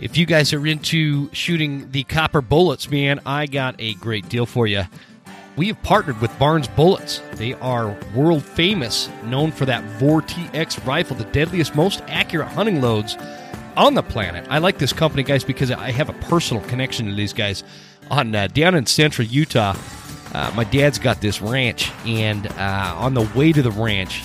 If you guys are into shooting the copper bullets, man, I got a great deal for you. We have partnered with Barnes Bullets. They are world famous, known for that VOR TX rifle, the deadliest, most accurate hunting loads on the planet. I like this company, guys, because I have a personal connection to these guys. On uh, down in central Utah, uh, my dad's got this ranch, and uh, on the way to the ranch,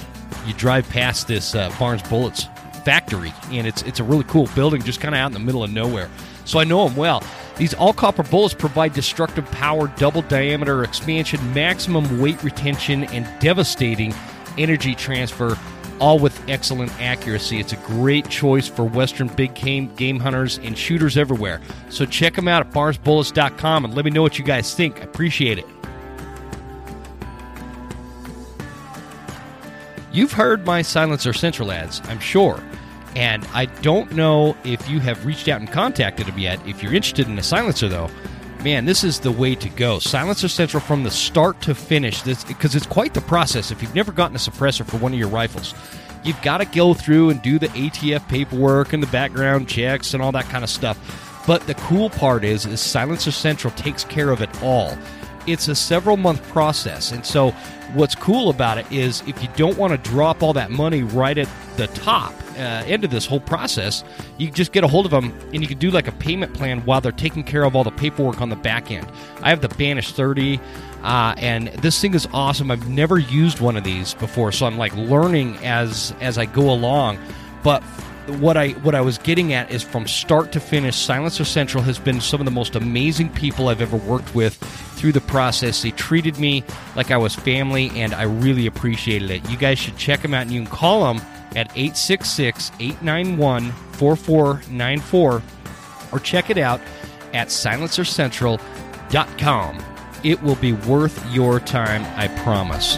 you drive past this uh, Barnes Bullets factory, and it's it's a really cool building, just kind of out in the middle of nowhere. So I know them well. These all copper bullets provide destructive power, double diameter expansion, maximum weight retention, and devastating energy transfer, all with excellent accuracy. It's a great choice for Western big game, game hunters and shooters everywhere. So check them out at barnesbullets.com and let me know what you guys think. I appreciate it. You've heard my Silencer Central ads, I'm sure. And I don't know if you have reached out and contacted them yet. If you're interested in a silencer, though, man, this is the way to go. Silencer Central from the start to finish, because it's quite the process. If you've never gotten a suppressor for one of your rifles, you've got to go through and do the ATF paperwork and the background checks and all that kind of stuff. But the cool part is, is Silencer Central takes care of it all. It's a several month process, and so what's cool about it is if you don't want to drop all that money right at the top uh, end of this whole process, you just get a hold of them and you can do like a payment plan while they're taking care of all the paperwork on the back end. I have the Banish 30, uh, and this thing is awesome. I've never used one of these before, so I'm like learning as as I go along. But what I what I was getting at is from start to finish, Silencer Central has been some of the most amazing people I've ever worked with through the process. They treated me like I was family, and I really appreciated it. You guys should check them out, and you can call them at 866 891 4494 or check it out at silencercentral.com. It will be worth your time, I promise.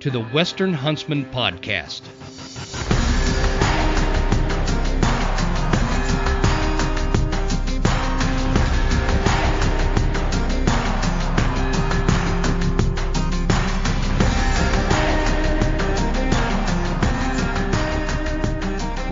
to the Western Huntsman Podcast.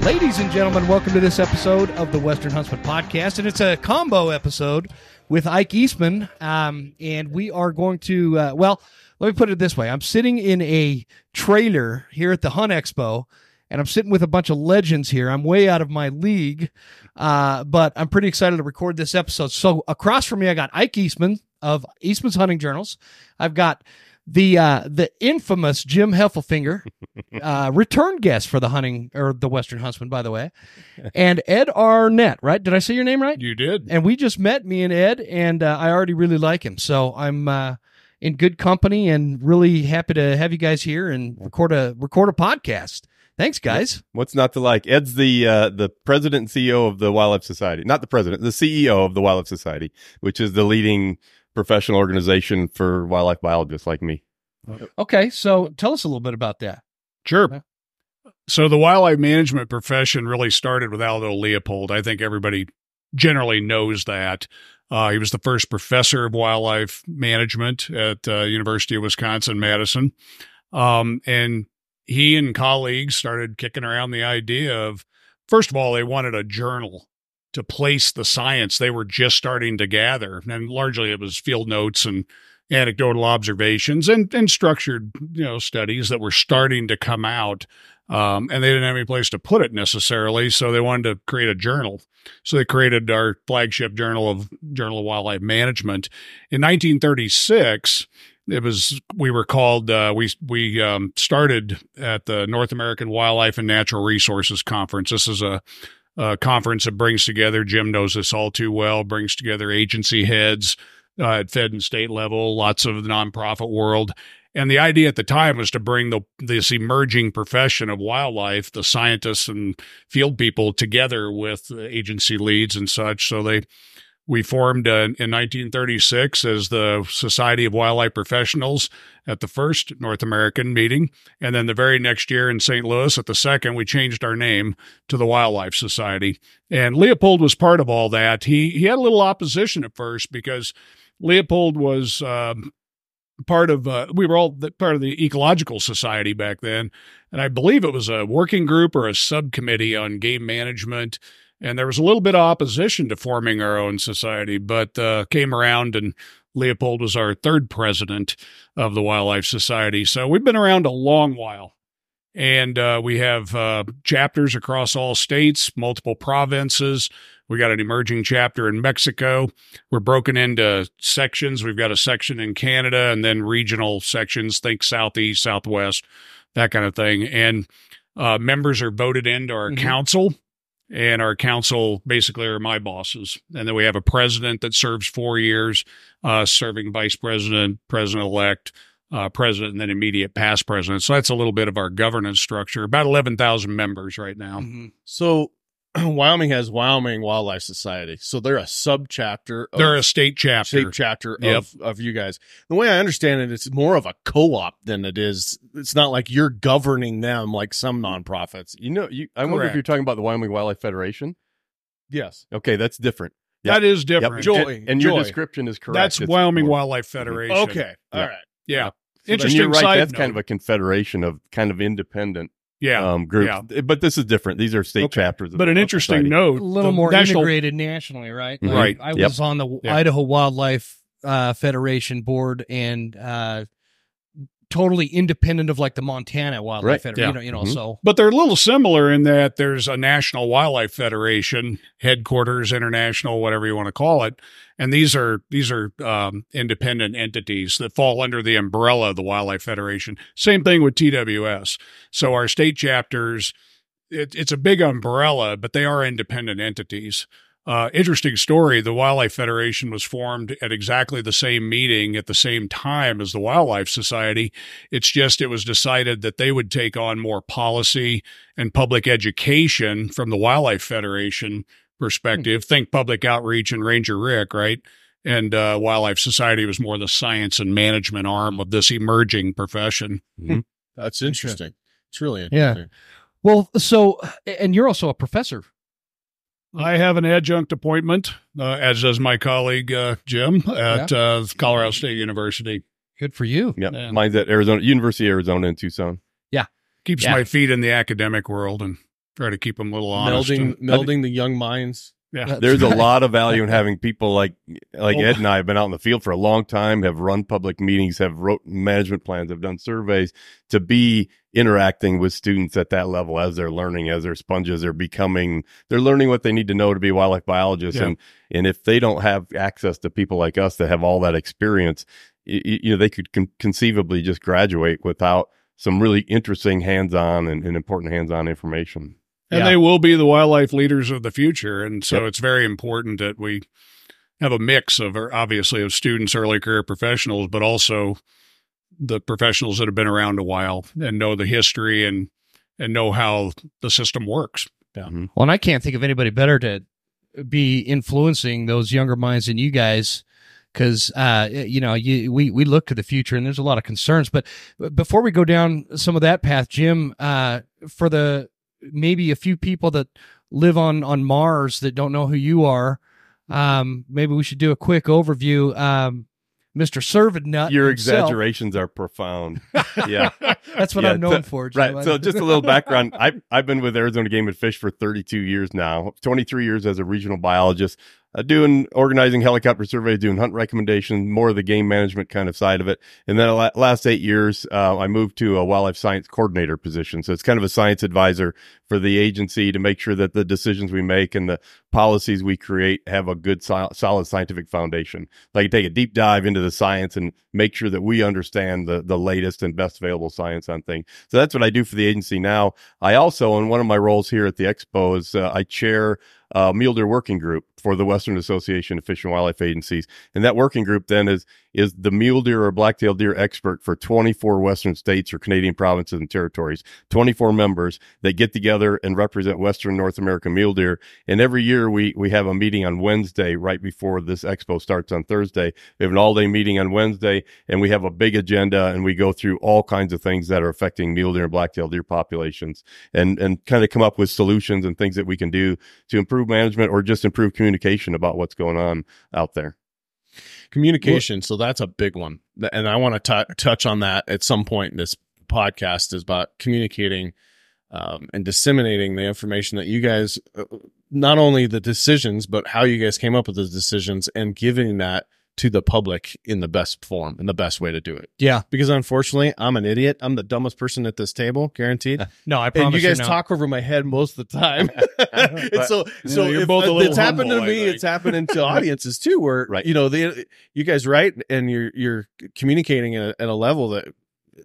Ladies and gentlemen, welcome to this episode of the Western Huntsman Podcast, and it's a combo episode with Ike Eastman. Um, and we are going to, uh, well, let me put it this way: I'm sitting in a trailer here at the Hunt Expo, and I'm sitting with a bunch of legends here. I'm way out of my league, uh, but I'm pretty excited to record this episode. So across from me, I got Ike Eastman of Eastman's Hunting Journals. I've got the uh, the infamous Jim Heffelfinger, uh, return guest for the hunting or the Western Huntsman, by the way, and Ed Arnett. Right? Did I say your name right? You did. And we just met, me and Ed, and uh, I already really like him. So I'm uh, in good company and really happy to have you guys here and record a record a podcast. Thanks, guys. What's not to like? Ed's the uh, the president and CEO of the Wildlife Society, not the president, the CEO of the Wildlife Society, which is the leading professional organization for wildlife biologists like me. Okay, so tell us a little bit about that. Sure. So the wildlife management profession really started with Aldo Leopold. I think everybody generally knows that. Uh, he was the first professor of wildlife management at uh, University of Wisconsin Madison, um, and he and colleagues started kicking around the idea of, first of all, they wanted a journal to place the science they were just starting to gather, and largely it was field notes and anecdotal observations and, and structured you know studies that were starting to come out um, and they didn't have any place to put it necessarily so they wanted to create a journal so they created our flagship journal of journal of wildlife management in 1936 it was we were called uh, we we um, started at the North American Wildlife and Natural Resources Conference. This is a, conference that brings together Jim knows this all too well. Brings together agency heads, uh, at fed and state level, lots of the nonprofit world. And the idea at the time was to bring the this emerging profession of wildlife, the scientists and field people, together with agency leads and such. So they we formed uh, in 1936 as the Society of Wildlife Professionals at the first North American meeting. And then the very next year in St. Louis at the second, we changed our name to the Wildlife Society. And Leopold was part of all that. He, he had a little opposition at first because Leopold was uh, part of, uh, we were all the, part of the Ecological Society back then. And I believe it was a working group or a subcommittee on game management and there was a little bit of opposition to forming our own society, but uh, came around and Leopold was our third president of the Wildlife Society. So we've been around a long while. And uh, we have uh, chapters across all states, multiple provinces. We got an emerging chapter in Mexico. We're broken into sections. We've got a section in Canada and then regional sections, think Southeast, Southwest, that kind of thing. And uh, members are voted into our mm-hmm. council and our council basically are my bosses. And then we have a president that serves four years, uh, serving vice president, president elect, uh, president, and then immediate past president. So that's a little bit of our governance structure. About eleven thousand members right now. Mm-hmm. So Wyoming has Wyoming Wildlife Society, so they're a sub chapter. They're a state chapter, state chapter yep. of of you guys. The way I understand it, it's more of a co-op than it is. It's not like you're governing them like some nonprofits. You know, you, I Correct. wonder if you're talking about the Wyoming Wildlife Federation. Yes. Okay, that's different. Yep. That is different. Yep. Joy, and, and Joy. your description is correct. That's it's Wyoming more. Wildlife mm-hmm. Federation. Okay, all right. Yeah. So Interesting. You're right. That's note. kind of a confederation of kind of independent yeah, um, groups. Yeah. But this is different. These are state okay. chapters. But an interesting society. note, a little more national... integrated nationally, right? Mm-hmm. Right. I was on the yep. Idaho Wildlife uh, Federation board and uh, totally independent of like the Montana Wildlife right. Federation. Yeah. You know, you know mm-hmm. so. But they're a little similar in that there's a National Wildlife Federation, headquarters, international, whatever you want to call it, and these are these are um, independent entities that fall under the umbrella of the Wildlife Federation. Same thing with TWS. So our state chapters. It, it's a big umbrella, but they are independent entities. Uh, interesting story. The Wildlife Federation was formed at exactly the same meeting at the same time as the Wildlife Society. It's just it was decided that they would take on more policy and public education from the Wildlife Federation perspective. Mm-hmm. Think public outreach and Ranger Rick, right? And uh, Wildlife Society was more the science and management arm of this emerging profession. Mm-hmm. That's interesting. It's really interesting. Yeah. Well, so, and you're also a professor I have an adjunct appointment, uh, as does my colleague uh, Jim at yeah. uh, Colorado State University. Good for you. Yeah, yeah. mine's at Arizona University of Arizona in Tucson. Yeah, keeps yeah. my feet in the academic world and try to keep them a little honest. Melding, and, melding the young minds. Yeah. There's a lot of value in having people like like Ed and I have been out in the field for a long time, have run public meetings, have wrote management plans, have done surveys to be interacting with students at that level as they're learning, as they're sponges, they're becoming, they're learning what they need to know to be wildlife biologists. Yeah. And and if they don't have access to people like us that have all that experience, you, you know, they could con- conceivably just graduate without some really interesting hands-on and, and important hands-on information and yeah. they will be the wildlife leaders of the future. And so yep. it's very important that we have a mix of obviously of students, early career professionals, but also the professionals that have been around a while and know the history and and know how the system works. Yeah. Mm-hmm. Well, and I can't think of anybody better to be influencing those younger minds than you guys because uh, you know you, we we look to the future and there's a lot of concerns. But before we go down some of that path, Jim, uh, for the maybe a few people that live on on Mars that don't know who you are. Um, maybe we should do a quick overview. Um, Mr. Servant Your himself. exaggerations are profound. Yeah. That's what yeah, I'm known so, for. Right. So just a little background. I've, I've been with Arizona Game and Fish for 32 years now, 23 years as a regional biologist uh, doing organizing helicopter surveys, doing hunt recommendations, more of the game management kind of side of it. And then the last eight years, uh, I moved to a wildlife science coordinator position. So it's kind of a science advisor for the agency to make sure that the decisions we make and the policies we create have a good solid scientific foundation. Like take a deep dive into the science and make sure that we understand the, the latest and best available science on things. So that's what I do for the agency now. I also, in one of my roles here at the expo is uh, I chair uh, mule deer working group for the Western Association of Fish and Wildlife Agencies, and that working group then is is the mule deer or black-tailed deer expert for 24 Western states or Canadian provinces and territories. 24 members that get together and represent Western North American mule deer. And every year we we have a meeting on Wednesday right before this expo starts on Thursday. We have an all-day meeting on Wednesday, and we have a big agenda, and we go through all kinds of things that are affecting mule deer and black-tailed deer populations, and and kind of come up with solutions and things that we can do to improve management or just improve communication about what's going on out there. communication so that's a big one and i want to touch on that at some point in this podcast is about communicating um, and disseminating the information that you guys uh, not only the decisions but how you guys came up with the decisions and giving that to the public in the best form and the best way to do it Yeah. because unfortunately i'm an idiot i'm the dumbest person at this table guaranteed No, I promise and you guys not. talk over my head most of the time. and so, so Yeah, you're if, both a it's happened to me. think. It's happening to audiences too, where Right. you know they, you guys write and you're you're communicating at a, at a level that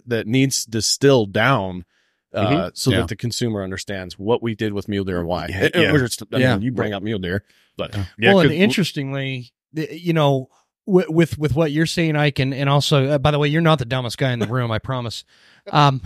that needs distilled down. Uh, so Yeah. that the consumer understands what we did with mule deer and why. Yeah, Uh, yeah. just- I mean, Yeah. you bring up mule deer, but Yeah, well, and 'cause- interestingly, you know, with, with with what you're saying, Ike, and and also, uh, by the way, you're not the dumbest guy in the room. I promise. Um,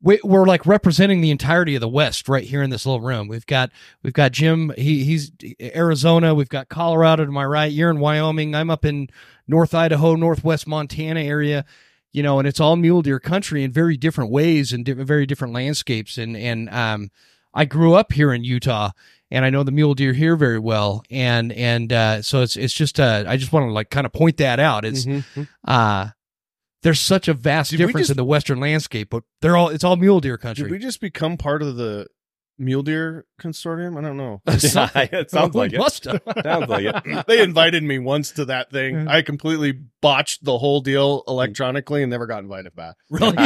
we, we're like representing the entirety of the West right here in this little room. We've got we've got Jim. He he's Arizona. We've got Colorado to my right. You're in Wyoming. I'm up in North Idaho, Northwest Montana area. You know, and it's all mule deer country in very different ways and different, very different landscapes. And and um, I grew up here in Utah, and I know the mule deer here very well. And and uh, so it's it's just uh, I just want to like kind of point that out. It's Mhm. uh there's such a vast Did difference just- in the western landscape, but they're all it's all mule deer did country. we just become part of the mule deer consortium? I don't know. it sounds like it. Must have. Sounds like it. they invited me once to that thing. I completely botched the whole deal electronically and never got invited back. really?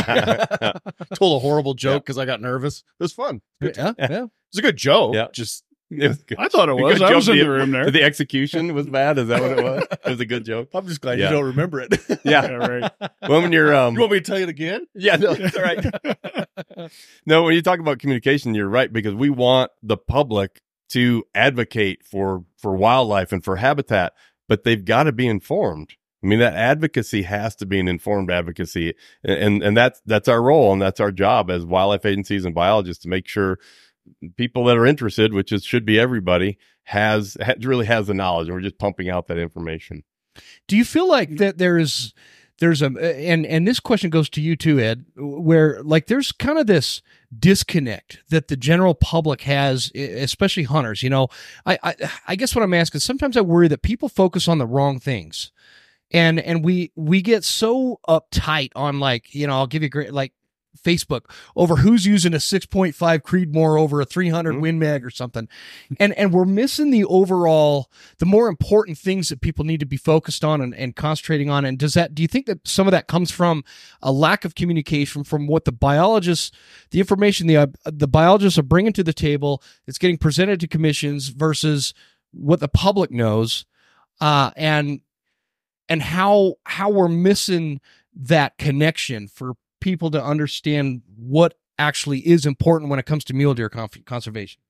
Told a horrible joke because I got nervous. It was fun. It yeah, yeah. was a good joke. Yeah. Just It was good. I thought it was. I was in the room there. The execution was bad. Is that what it was? It was a good joke. I'm just glad Yeah. you don't remember it. Yeah. Yeah, right. Well, when you're um, you want me to tell you it again? yeah, no, that's all right. no, when you talk about communication, you're right because we want the public to advocate for for wildlife and for habitat, but they've got to be informed. I mean, that advocacy has to be an informed advocacy, and and that's that's our role and that's our job as wildlife agencies and biologists to make sure people that are interested, which is should be everybody, has, has really has the knowledge, and we're just pumping out that information. Do you feel like mm. that there's there's a and and this question goes to you too, Ed, where like there's kind of this disconnect that the general public has, especially hunters. You know, I I, I guess what I'm asking sometimes I worry that people focus on the wrong things, and and we we get so uptight on like you know I'll give you great like Facebook over who's using a 6.5 Creedmoor over a 300 Mhm. Win Mag or something. And and we're missing the overall the more important things that people need to be focused on and, and concentrating on. And does that do you think that some of that comes from a lack of communication from what the biologists, the information the uh, the biologists are bringing to the table that's getting presented to commissions versus what the public knows, uh, and and how how we're missing that connection for people to understand what actually is important when it comes to mule deer con- conservation.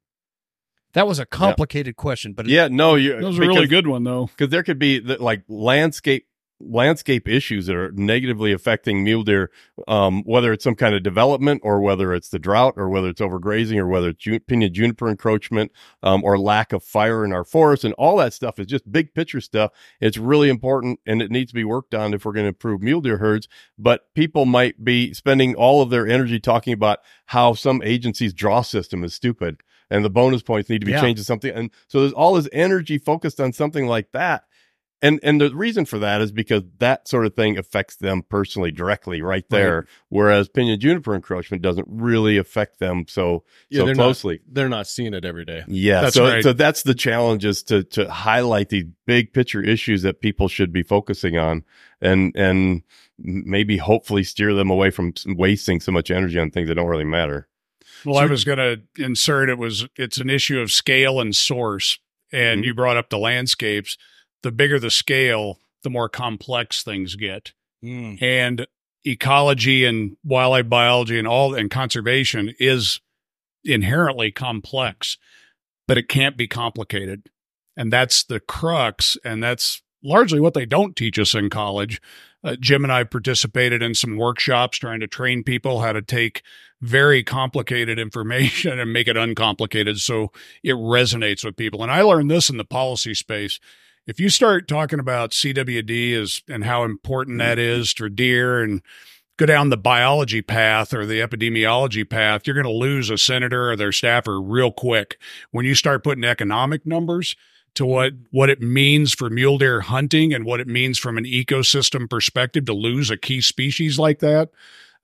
That was a complicated question, but Yeah, no, you That was a really good one, though. because there could be the, like landscape landscape issues that are negatively affecting mule deer, um, whether it's some kind of development or whether it's the drought or whether it's overgrazing or whether it's ju- pinyon juniper encroachment um, or lack of fire in our forests and all that stuff is just big picture stuff. It's really important and it needs to be worked on if we're going to improve mule deer herds. But people might be spending all of their energy talking about how some agency's draw system is stupid and the bonus points need to be Yeah. changed to something. And so there's all this energy focused on something like that. And and the reason for that is because that sort of thing affects them personally directly right there. Whereas pinyon juniper encroachment doesn't really affect them so so they're closely. Not, they're not seeing it every day. Yeah, That's so right. so that's the challenge is to to highlight these big picture issues that people should be focusing on, and and maybe hopefully steer them away from wasting so much energy on things that don't really matter. Well, I was going to insert it was it's an issue of scale and source, and Mhm. you brought up the landscapes. The bigger the scale, the more complex things get, and ecology and wildlife biology and all and conservation is inherently complex. but it can't be complicated. And that's the crux. And that's largely what they don't teach us in college. Uh, Jim and I participated in some workshops trying to train people how to take very complicated information and make it uncomplicated so it resonates with people. And I learned this in the policy space. If you start talking about CWD as and how important that mm-hmm. is for deer and go down the biology path or the epidemiology path, you're going to lose a senator or their staffer real quick. When you start putting economic numbers, to what what it means for mule deer hunting and what it means from an ecosystem perspective to lose a key species like that.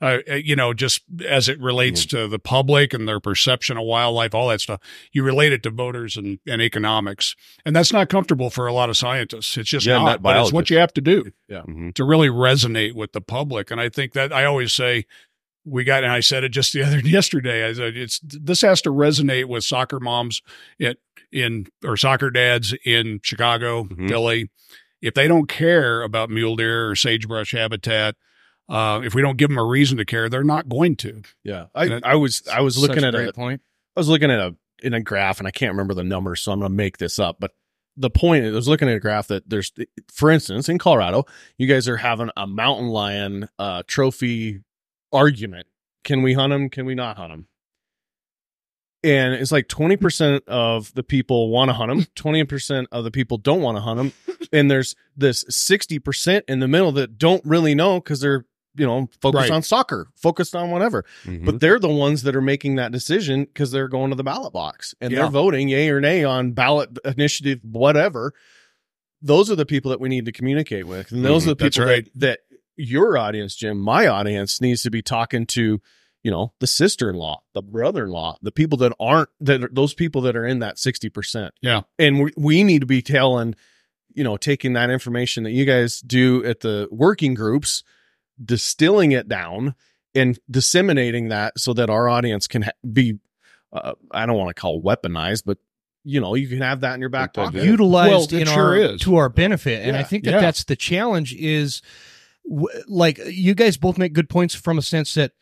Uh, uh you know, just as it relates mm-hmm. to the public and their perception of wildlife, all that stuff. You relate it to voters and, and economics, and that's not comfortable for a lot of scientists. It's just yeah, not. But it's what you have to do yeah. Mm-hmm. to really resonate with the public. And I think that I always say we got, and I said it just the other yesterday. I said it's this has to resonate with soccer moms at in or soccer dads in Chicago, mm-hmm. Philly, if they don't care about mule deer or sagebrush habitat, uh, if we don't give them a reason to care, they're not going to. Yeah, I, it, I was I was looking at a point. I was looking at a in a graph, and I can't remember the numbers, so I'm going to make this up. But the point is, I was looking at a graph that there's, for instance, in Colorado, you guys are having a mountain lion uh, trophy argument. Can we hunt them? Can we not hunt them? and it's like 20% of the people want to hunt them 20% of the people don't want to hunt them and there's this 60% in the middle that don't really know because they're you know focused right. on soccer focused on whatever mm-hmm. but they're the ones that are making that decision because they're going to the ballot box and yeah. they're voting yay or nay on ballot initiative whatever those are the people that we need to communicate with and those mm-hmm. are the people right. that, that your audience jim my audience needs to be talking to you know, the sister-in-law, the brother-in-law, the people that aren't that are, those people that are in that 60%. Yeah. And we, we need to be telling, you know, taking that information that you guys do at the working groups, distilling it down and disseminating that so that our audience can ha- be uh, I don't want to call weaponized, but you know, you can have that in your back pocket. Utilized well, in sure our, is. to our benefit. And yeah, I think that yeah. that's the challenge is w- like you guys both make good points from a sense that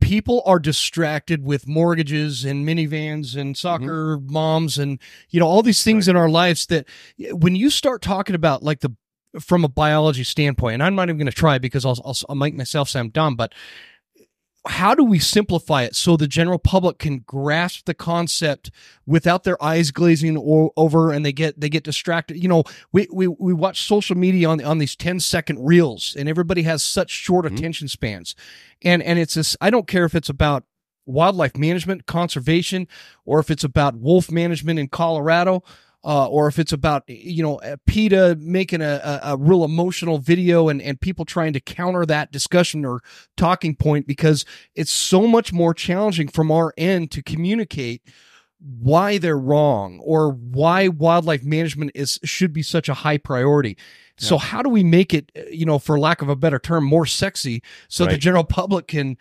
people are distracted with mortgages and minivans and soccer mm-hmm. moms and you know all these things right. in our lives that when you start talking about like the from a biology standpoint and i'm not even going to try because I'll, I'll, I'll make myself sound dumb but how do we simplify it so the general public can grasp the concept without their eyes glazing over and they get they get distracted you know we we, we watch social media on on these 10 second reels and everybody has such short mm-hmm. attention spans and and it's this i don't care if it's about wildlife management conservation or if it's about wolf management in colorado uh, or if it's about you know PETA making a, a, a, real emotional video and, and people trying to counter that discussion or talking point because it's so much more challenging from our end to communicate why they're wrong or why wildlife management is should be such a high priority. Yeah. So how do we make it, you know, for lack of a better term, more sexy so right. the general public can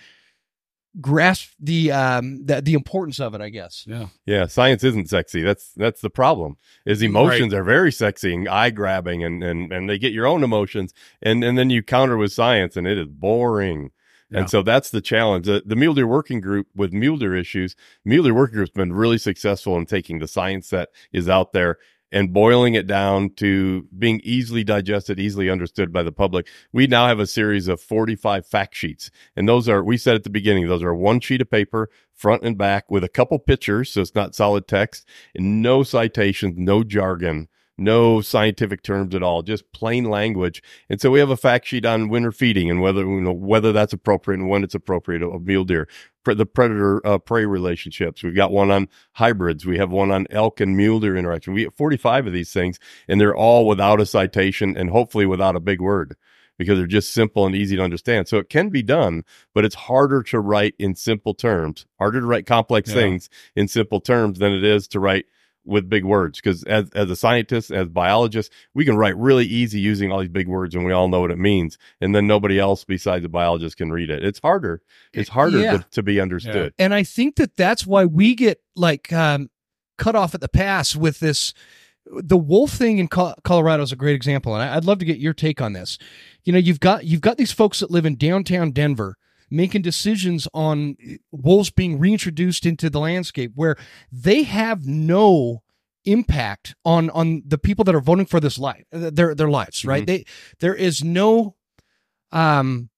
grasp the um the, the importance of it i guess. Yeah. Yeah science isn't sexy. That's that's the problem is emotions right. are very sexy and eye grabbing and and and they get your own emotions and and then you counter with science and it is boring. Yeah. and so that's the challenge. The, the mule deer working group with mule deer issues mule deer working group's been really successful in taking the science that is out there and boiling it down to being easily digested, easily understood by the public. We now have a series of 45 fact sheets. And those are, we said at the beginning, those are one sheet of paper, front and back, with a couple pictures. So it's not solid text and no citations, no jargon no scientific terms at all, just plain language. And so we have a fact sheet on winter feeding and whether you know whether that's appropriate and when it's appropriate of mule deer, the predator uh, prey relationships. We've got one on hybrids. We have one on elk and mule deer interaction. We have 45 of these things, and they're all without a citation and hopefully without a big word because they're just simple and easy to understand. So it can be done, but it's harder to write in simple terms, harder to write complex yeah. things in simple terms than it is to write with big words because as, as a scientist as biologists we can write really easy using all these big words and we all know what it means and then nobody else besides the biologist can read it. It's harder. It's harder yeah. to, to, be understood. Yeah. and i think that that's why we get like um, cut off at the pass with this. The wolf thing in colorado is a great example and i'd love to get your take on this. You know you've got you've got these folks that live in downtown denver making decisions on wolves being reintroduced into the landscape where they have no impact on on the people that are voting for this life their their lives right? They there is no um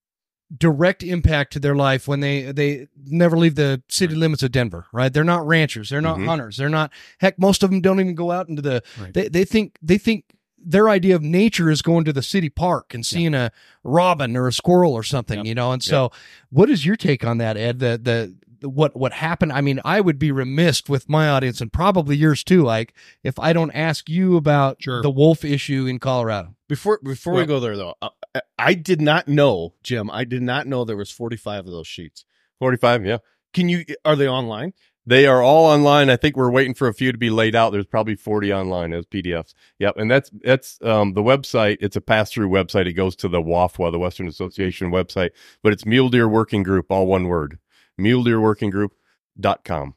direct impact to their life when they they never leave the city limits of Denver right? They're not ranchers. They're not Mhm. hunters. They're not heck most of them don't even go out into the Right. they they think they think their idea of nature is going to the city park and seeing a robin or a squirrel or something Yep. you know and so what is your take on that Ed the the the- what what happened i mean i would be remiss with my audience and probably yours too like if i don't ask you about Sure. the wolf issue in colorado Before before we go there though, uh, I did not know, Jim. I did not know there was 45 of those sheets. 45, yeah. Can you are they online? They are all online. I think we're waiting for a few to be laid out. There's probably 40 online as PDFs. Yep. And that's, that's, um, the website. It's a pass through website. It goes to the WAFWA, the Western Association website, but it's Mule Deer Working Group, all one word, muledeerworkinggroup.com.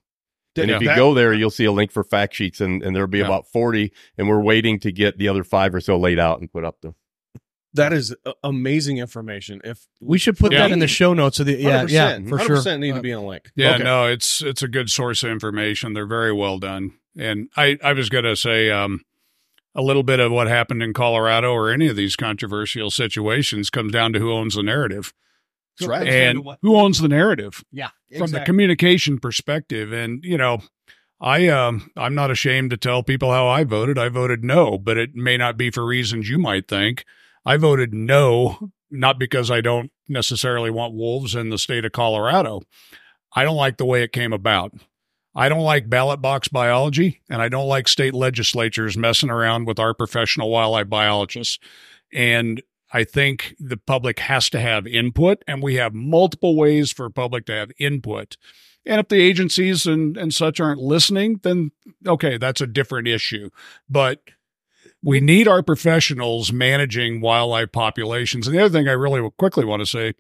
And if you That- go there, you'll see a link for fact sheets and, and there'll be Yeah. about 40 and we're waiting to get the other five or so laid out and put up there. That is a- amazing information. If we should put Yeah. that in the show notes of the yeah yeah 100%, for sure 100% need to be on a link. Yeah, Okay. no, it's it's a good source of information. They're very well done. And I I was going to say um a little bit of what happened in Colorado or any of these controversial situations comes down to who owns the narrative That's right. and who owns the narrative yeah from the communication perspective. And you know, I um I'm not ashamed to tell people how I voted. I voted no, but it may not be for reasons you might think. I voted no, not because I don't necessarily want wolves in the state of Colorado. I don't like the way it came about. I don't like ballot box biology, and I don't like state legislatures messing around with our professional wildlife biologists. And I think the public has to have input, and we have multiple ways for public to have input. And if the agencies and, and such aren't listening, then okay, that's a different issue. But we need our professionals managing wildlife populations. And the other thing I really quickly want to say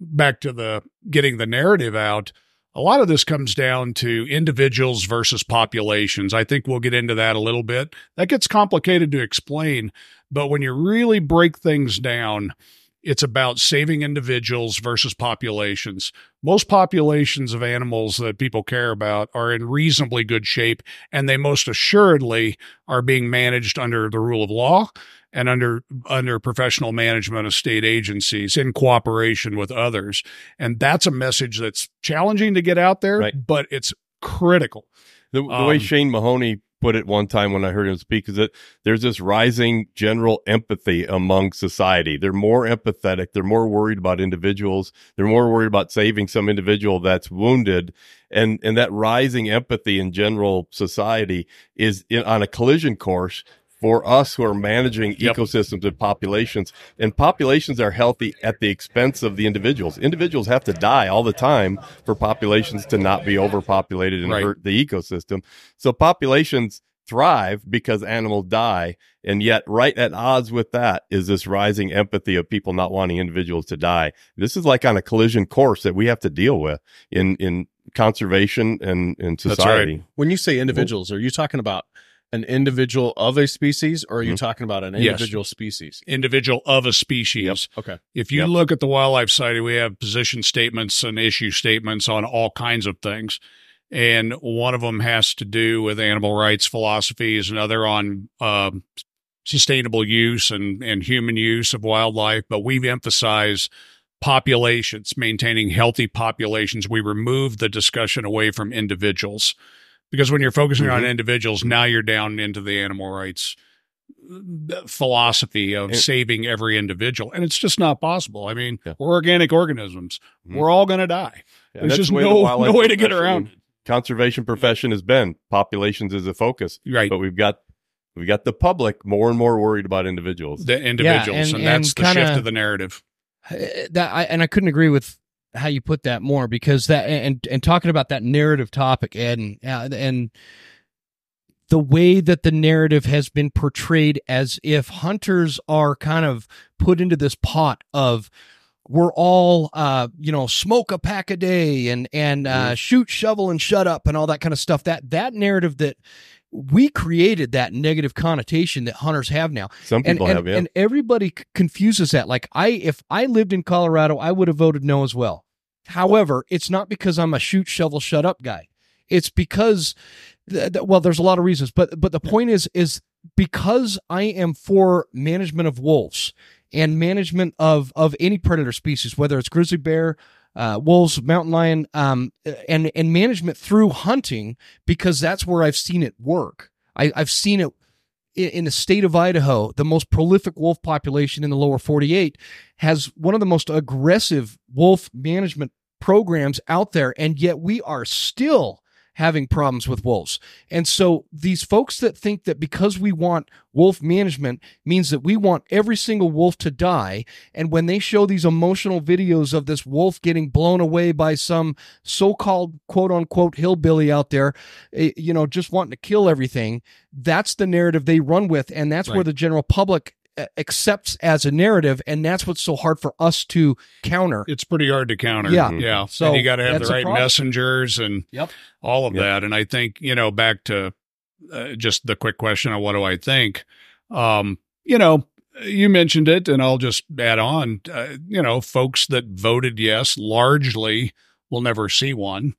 back to the getting the narrative out, a lot of this comes down to individuals versus populations. I think we'll get into that a little bit. That gets complicated to explain, but when you really break things down, it's about saving individuals versus populations. Most populations of animals that people care about are in reasonably good shape, and they most assuredly are being managed under the rule of law and under under professional management of state agencies in cooperation with others. And that's a message that's challenging to get out there, Right. but it's critical. The, the way Um, Shane Mahoney put it one time when I heard him speak is that there's this rising general empathy among society. They're more empathetic. They're more worried about individuals. They're more worried about saving some individual that's wounded. And, and that rising empathy in general society is in, on a collision course for us who are managing Yep. ecosystems and populations. And populations are healthy at the expense of the individuals. Individuals have to die all the time for populations to not be overpopulated and Right. hurt the ecosystem. So populations thrive because animals die. And yet right at odds with that is this rising empathy of people not wanting individuals to die. This is like on a collision course that we have to deal with in, in conservation and, and That's right. society. When you say individuals, are you talking about an individual of a species or are you Mhm. talking about an Yes. individual species? Individual of a species. Okay. If you Yep. look at the wildlife side, we have position statements and issue statements on all kinds of things. And one of them has to do with animal rights philosophies, another on um, sustainable use and, and human use of wildlife. But we've emphasized populations, maintaining healthy populations. We remove the discussion away from individuals because when you're focusing on Mhm. individuals, now you're down into the animal rights philosophy of And- saving every individual. And it's just not possible. I mean, Yeah. we're organic organisms. Mhm. We're all going to die. Yeah, There's just the way the no, wildlife no way to get around it. Conservation profession has been populations is a focus, Right. but we've got we've got the public more and more worried about individuals. The individuals. and- and, that's and the shift kinda- of the narrative. Uh, that I, and I couldn't agree with how you put that more because that and and talking about that narrative topic and uh, and the way that the narrative has been portrayed as if hunters are kind of put into this pot of we're all uh you know smoke a pack a day and and uh shoot shovel and shut up and all that kind of stuff that that narrative that we created that negative connotation that hunters have now Some and people and, have, yeah. and everybody c- confuses that like i if i lived in colorado i would have voted no as well However, it's not because I'm a shoot, shovel, shut up guy. It's because, th- th- well, there's a lot of reasons, but but the point is is because I am for management of wolves and management of of any predator species, whether it's grizzly bear, uh, wolves, mountain lion, um, and and management through hunting, because that's where I've seen it work. I, I've seen it in, in the state of Idaho, the most prolific wolf population in the lower 48 has one of the most aggressive wolf management programs out there, and yet we are still having problems with wolves. And so these folks that think that because we want wolf management means that we want every single wolf to die. And when they show these emotional videos of this wolf getting blown away by some so-called quote unquote hillbilly out there, eh, you know, just wanting to kill everything, that's the narrative they run with. And that's where the general public accepts as a narrative. And that's what's so hard for us to counter. It's pretty hard to counter. Yeah. Yeah. So So you got to have the right messengers and Yep. all of Yep. that. And I think, you know, back to uh, just the quick question of what do I think? Um, you know, you mentioned it, and I'll just add on, uh, you know, folks that voted yes largely will never see one.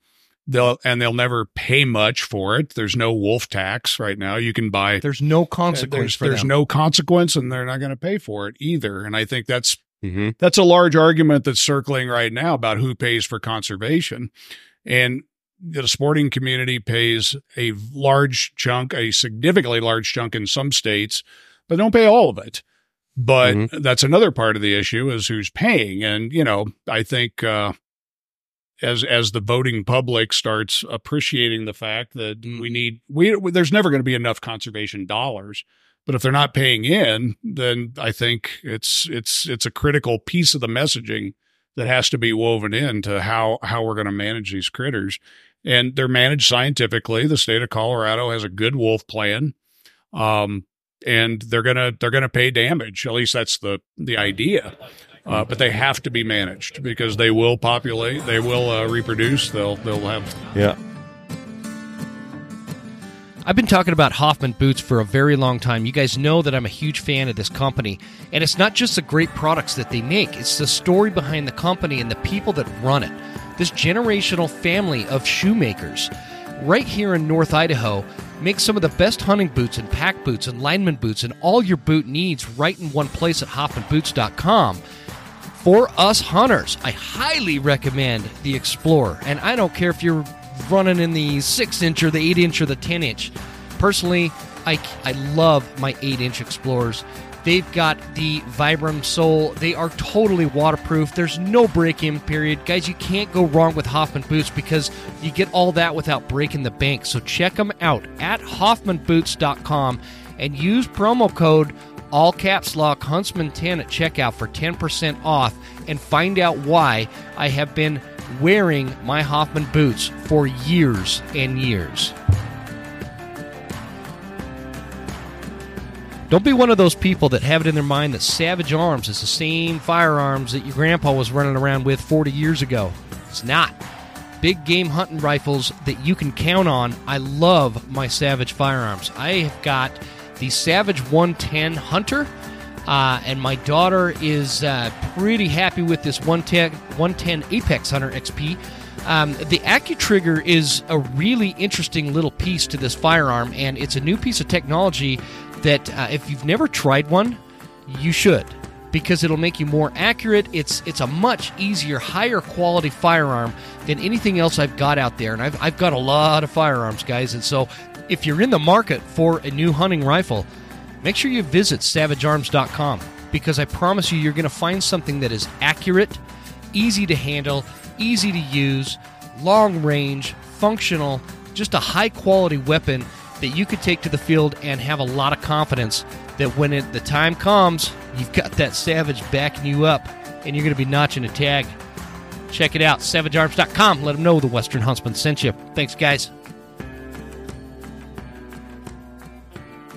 They'll and they'll never pay much for it. There's no wolf tax right now. You can buy There's no consequence there's, for there's them. no consequence and they're not going to pay for it either. And I think that's Mm-hmm. that's a large argument that's circling right now about who pays for conservation. And the sporting community pays a large chunk, a significantly large chunk in some states, but don't pay all of it. But that's another part of the issue is who's paying. And, you know, I think, uh, as as the voting public starts appreciating the fact that Mm. we need we there's never going to be enough conservation dollars but if they're not paying in then i think it's it's it's a critical piece of the messaging that has to be woven into how how we're going to manage these critters. And they're managed scientifically. The state of colorado has a good wolf plan um and they're gonna they're gonna pay damage. At least that's the the idea uh, but they have to be managed because they will populate, they will uh, reproduce, they'll they'll have Yeah. I've been talking about Hoffman boots for a very long time. You guys know that I'm a huge fan of this company. And it's not just the great products that they make, it's the story behind the company and the people that run it. This generational family of shoemakers right here in North Idaho makes some of the best hunting boots and pack boots and lineman boots and all your boot needs right in one place at hoffmanboots.com. For us hunters, I highly recommend the Explorer. And I don't care if you're running in the 6 inch or the 8 inch or the 10 inch. Personally, I, I love my 8 inch Explorers. They've got the Vibram sole. They are totally waterproof. There's no break in period. Guys, you can't go wrong with Hoffman boots because you get all that without breaking the bank. So check them out at hoffmanboots.com and use promo code all caps lock huntsman 10 at checkout for 10% off and find out why i have been wearing my hoffman boots for years and years don't be one of those people that have it in their mind that savage arms is the same firearms that your grandpa was running around with 40 years ago it's not big game hunting rifles that you can count on. I love my Savage firearms. I have got the Savage 110 Hunter, uh, and my daughter is uh, pretty happy with this 110, 110 Apex Hunter XP. Um, the AccuTrigger is a really interesting little piece to this firearm, and it's a new piece of technology that uh, if you've never tried one, you should because it'll make you more accurate. It's it's a much easier, higher quality firearm than anything else I've got out there. And I've, I've got a lot of firearms, guys. And so if you're in the market for a new hunting rifle, make sure you visit savagearms.com because I promise you, you're going to find something that is accurate, easy to handle, easy to use, long range, functional, just a high quality weapon that you could take to the field and have a lot of confidence that when it, the time comes, you've got that Savage backing you up and you're going to be notching a tag. Check it out, savagearms.com. Let them know the Western Huntsman sent you. Thanks, guys.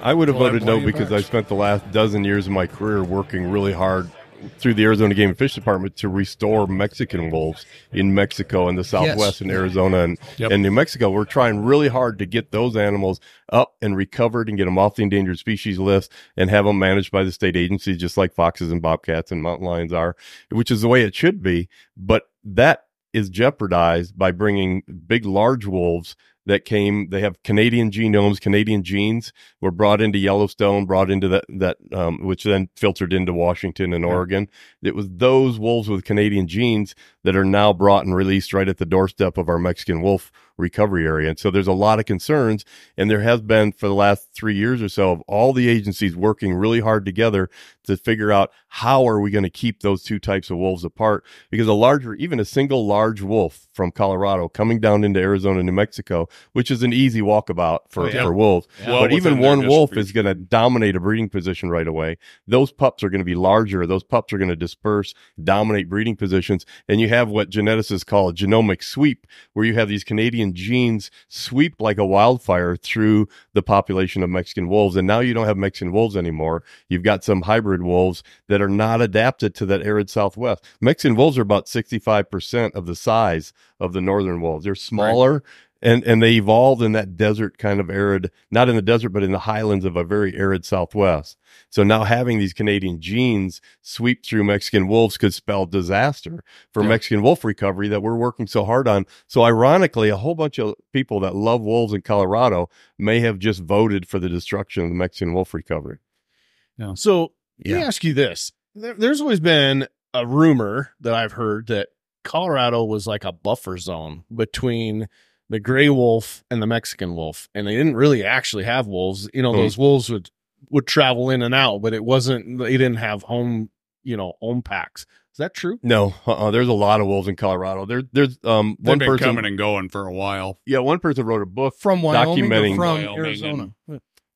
I would have Well, voted no because I spent the last dozen years of my career working really hard through the Arizona Game and Fish Department to restore Mexican wolves in Mexico and the Southwest and Arizona and, Yep. and New Mexico. We're trying really hard to get those animals up and recovered and get them off the endangered species list and have them managed by the state agencies, just like foxes and bobcats and mountain lions are, which is the way it should be. But that is jeopardized by bringing big, large wolves that came. They have Canadian genomes, Canadian genes were brought into Yellowstone, brought into that that um, which then filtered into Washington and Oregon. It was those wolves with Canadian genes that are now brought and released right at the doorstep of our Mexican wolf recovery area. And so there's a lot of concerns, and there has been for the last three years or so of all the agencies working really hard together to figure out how are we going to keep those two types of wolves apart because a larger even a single large wolf from colorado coming down into arizona new mexico which is an easy walkabout for, Oh, yeah. for wolves. Well but even one wolf is going to dominate a breeding position right away. Those pups are going to be larger. Those pups are going to disperse dominate breeding positions. And you have what geneticists call a genomic sweep where you have these canadian genes sweep like a wildfire through the population of mexican wolves. And now you don't have mexican wolves anymore. You've got some hybrid wolves that are not adapted to that arid southwest. Mexican wolves are about 65% of the size of the northern wolves. They're smaller and, and they evolved in that desert kind of arid, not in the desert, but in the highlands of a very arid southwest. So now having these Canadian genes sweep through Mexican wolves could spell disaster for Yeah. Mexican wolf recovery that we're working so hard on. So ironically, a whole bunch of people that love wolves in Colorado may have just voted for the destruction of the Mexican wolf recovery. Now, So let me ask you this: there, there's always been a rumor that I've heard that Colorado was like a buffer zone between the gray wolf and the Mexican wolf, and they didn't really actually have wolves. You know, Hmm. those wolves would would travel in and out, but it wasn't. They didn't have home, you know, home packs. Is that true? No, uh-uh, there's a lot of wolves in Colorado. There, there's um They've one been person. coming and going for a while. yeah, one person wrote a book. From Wyoming Documenting- or from Wyoming Arizona?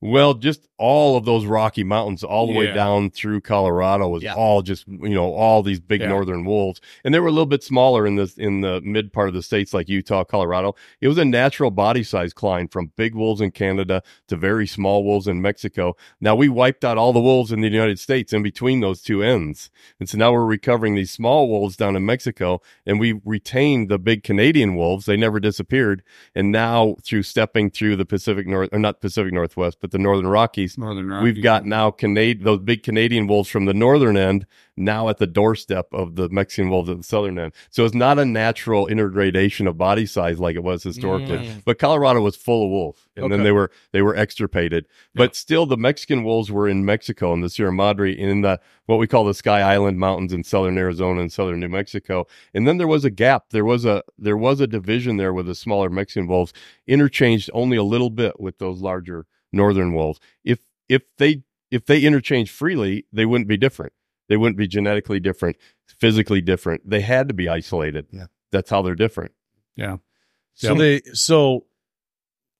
Well, just all of those Rocky Mountains, all the way down through Colorado, was Yeah. all just you know all these big Yeah. northern wolves, and they were a little bit smaller in the in the mid part of the states like Utah, Colorado. It was a natural body size climb from big wolves in Canada to very small wolves in Mexico. Now we wiped out all the wolves in the United States in between those two ends, and so now we're recovering these small wolves down in Mexico, and we retained the big Canadian wolves. They never disappeared, and now through stepping through the Pacific North or not Pacific Northwest, but the Northern Rockies. Northern Rockies. We've got now Canadian those big Canadian wolves from the northern end now at the doorstep of the Mexican wolves at the southern end. So it's not a natural intergradation of body size like it was historically. Mm. But Colorado was full of wolf, and then they were they were extirpated. But still, the Mexican wolves were in Mexico in the Sierra Madre in the what we call the Sky Island Mountains in southern Arizona and southern New Mexico. And then there was a gap. There was a there was a division there with the smaller Mexican wolves interchanged only a little bit with those larger northern wolves. If if they if they interchange freely, they wouldn't be different. They wouldn't be genetically different, physically different. They had to be isolated. Yeah. That's how they're different. Yeah. So Yeah. they so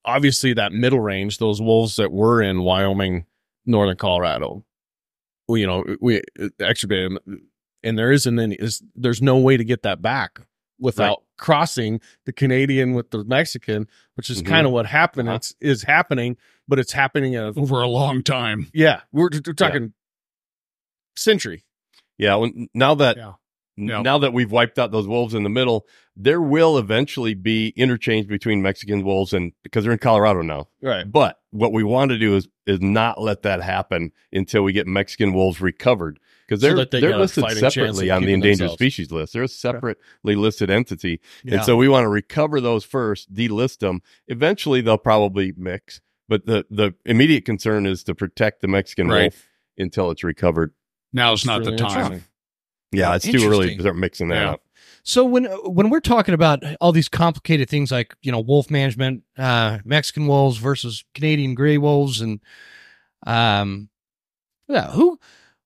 obviously that middle range, those wolves that were in Wyoming, northern Colorado, we, you know, we extirpated them, and there isn't any. Is, there's no way to get that back without crossing the Canadian with the Mexican, which is Mhm. kind of what happened. Uh-huh. It's is happening, but it's happening at a, over a long time. yeah. We're, we're talking century. Yeah. When, now that Yeah. n- Yeah. now that we've wiped out those wolves in the middle, there will eventually be interchange between Mexican wolves and because they're in Colorado now. Right. But what we want to do is is not let that happen until we get Mexican wolves recovered because they're that they they're listed separately on the endangered themselves. species list. They're a separately listed entity, Yeah. and so we want to recover those first, delist them. Eventually, they'll probably mix, but the the immediate concern is to protect the Mexican Right. wolf until it's recovered. Now's not Really the time. Yeah, it's too early to start mixing that Yeah. up. So when when we're talking about all these complicated things like you know wolf management, uh, Mexican wolves versus Canadian gray wolves, and um, yeah, who,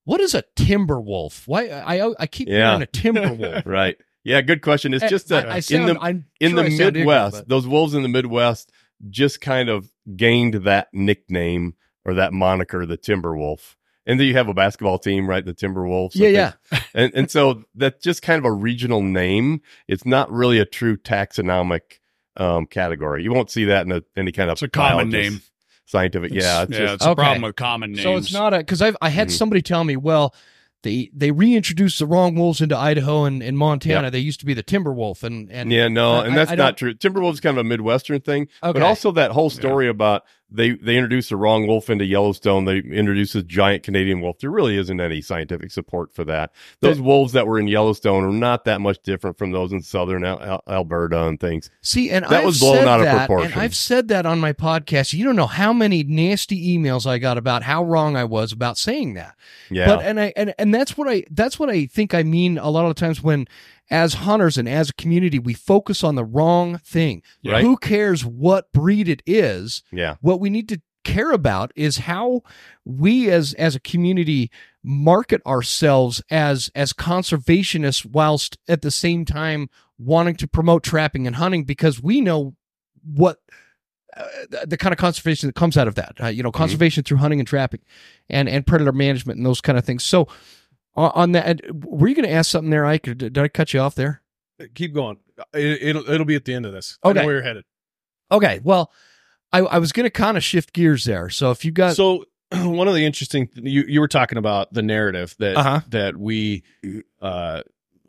what is a timber wolf? Why I I keep Yeah. hearing a timber wolf. Right. Yeah, good question. It's just that I, I in the I'm in sure the I sound ignorant, Midwest, those wolves in the Midwest just kind of gained that nickname or that moniker, the Timber Wolf. And then you have a basketball team, right? The Timberwolves. Yeah, yeah, And and so that's just kind of a regional name. It's not really a true taxonomic um, category. You won't see that in a, any kind of It's a common name. Scientific. yeah. It's yeah, just, it's a Okay. problem with common names. So it's not a because I've I had Mhm. somebody tell me, well, they they reintroduced the wrong wolves into Idaho and, and Montana. They used to be the timber wolf, and and yeah, no, I- and that's I not don't- true. Timberwolves kind of a Midwestern thing, Okay. but also that whole story about they they introduced the wrong wolf into Yellowstone. They introduced this giant Canadian wolf. There really isn't any scientific support for that. Those wolves that were in Yellowstone are not that much different from those in southern Al- Al- Alberta and things. See, and That I've was blown said out of that, proportion. And I've said that on my podcast. You don't know how many nasty emails I got about how wrong I was about saying that. Yeah, But and I and and that's what I that's what I think I mean a lot of the times when as hunters and as a community we focus on the wrong thing. Right. Who cares what breed it is? yeah, What we need to care about is how we as as a community market ourselves as as conservationists whilst at the same time wanting to promote trapping and hunting because we know what uh, the, the kind of conservation that comes out of that uh, you know conservation through hunting and trapping and and predator management and those kind of things so on, that were you going to ask something there ike or did, i cut you off there Keep going. It, it'll it'll be at the end of this. I Okay. know where you're headed. okay well i, I was going to kind of shift gears there so if you got so one of the interesting you you were talking about the narrative that Uh-huh. that we uh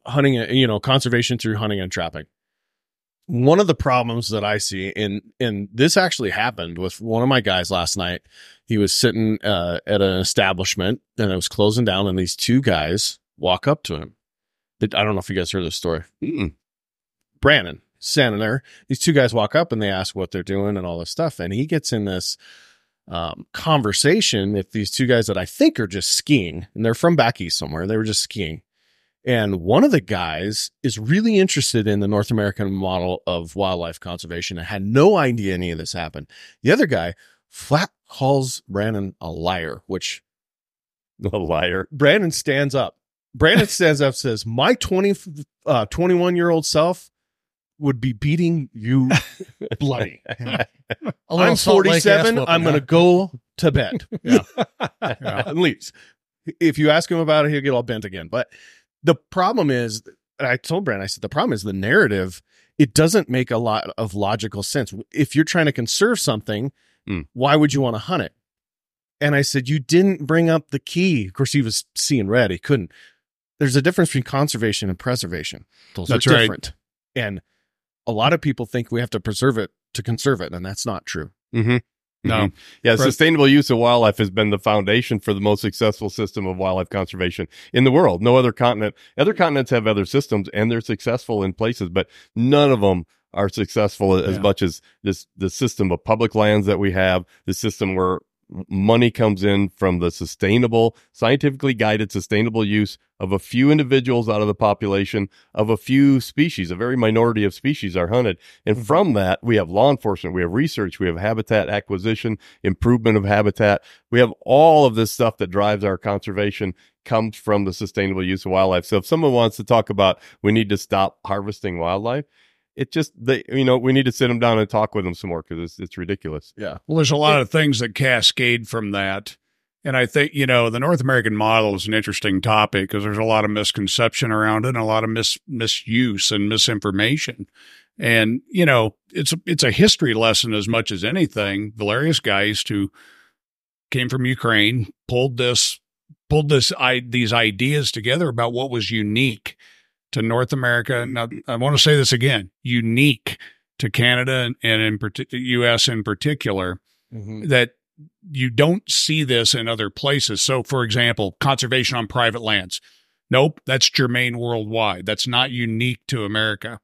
hunting you know conservation through hunting and trapping one of the problems that i see and and this actually happened with one of my guys last night he was sitting uh at an establishment and it was closing down and these two guys walk up to him i don't know if you guys heard this story Mm-mm. Brandon standing there. These two guys walk up and they ask what they're doing and all this stuff. And he gets in this um, conversation with these two guys that I think are just skiing and they're from back east somewhere. They were just skiing. And one of the guys is really interested in the North American model of wildlife conservation and had no idea any of this happened. The other guy flat calls Brandon a liar, which a liar. Brandon stands up. Brandon stands up, says, "My 20, uh, 21 year old self would be beating you bloody. I'm Salt Lake ass 47. I'm going to go to bed." Yeah. and leaves. If you ask him about it, he'll get all bent again. But the problem is, and I told Brandon, I said, the problem is the narrative. It doesn't make a lot of logical sense. If you're trying to conserve something, Mm. why would you want to hunt it? And I said, you didn't bring up the key. Of course, he was seeing red. He couldn't. There's a difference between conservation and preservation. Those That's are right. different. And a lot of people think we have to preserve it to conserve it, and that's not true. Mm-hmm. No. Mm-hmm. Yeah, Right. sustainable use of wildlife has been the foundation for the most successful system of wildlife conservation in the world. No other continent, other continents have other systems and they're successful in places, but none of them are successful as Yeah. much as this, the system of public lands that we have, the system where money comes in from the sustainable, scientifically guided, sustainable use of a few individuals out of the population of a few species. A very minority of species are hunted. And mm-hmm. from that, we have law enforcement, we have research, we have habitat acquisition, improvement of habitat. We have all of this stuff that drives our conservation comes from the sustainable use of wildlife. So if someone wants to talk about we need to stop harvesting wildlife, it just they you know we need to sit them down and talk with them some more because it's it's ridiculous. Yeah. Well, there's a lot of things that cascade from that. And I think, you know, the North American model is an interesting topic because there's a lot of misconception around it and a lot of mis- misuse and misinformation. And, you know, it's a, it's a history lesson as much as anything. Valerius Geist, who came from Ukraine, pulled this, pulled this, I, these ideas together about what was unique to North America. Now, I want to say this again, unique to Canada and, in U.S. in particular that you don't see this in other places. So, for example, conservation on private lands. Nope, that's germane worldwide. That's not unique to America.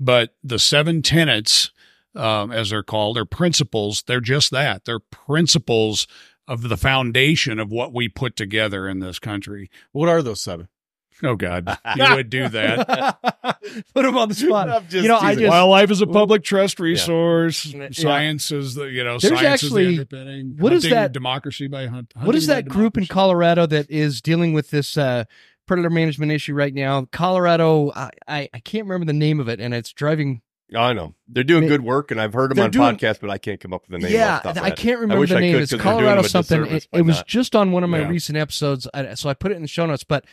But the seven tenets, um, as they're called, are principles. They're just that. They're principles of the foundation of what we put together in this country. What are those seven? Oh, God, you would do that. Put him on the spot. I'm just you know, I teasing. just Wildlife is a public trust resource. Yeah. Science is the you know There's science actually- is the underpinning. what is Hunting that- democracy by hunt? what is that by group in. Colorado that is dealing with this uh, predator management issue right now? Colorado, I, I I can't remember the name of it, and it's driving. I know they're doing good work, and I've heard them They're on doing- podcasts, but I can't come up with the name. yeah, off the top I can't remember wish the name. could, It's 'cause Colorado something. It, it was not. just on one of my Yeah. recent episodes, I- so I put it in the show notes. But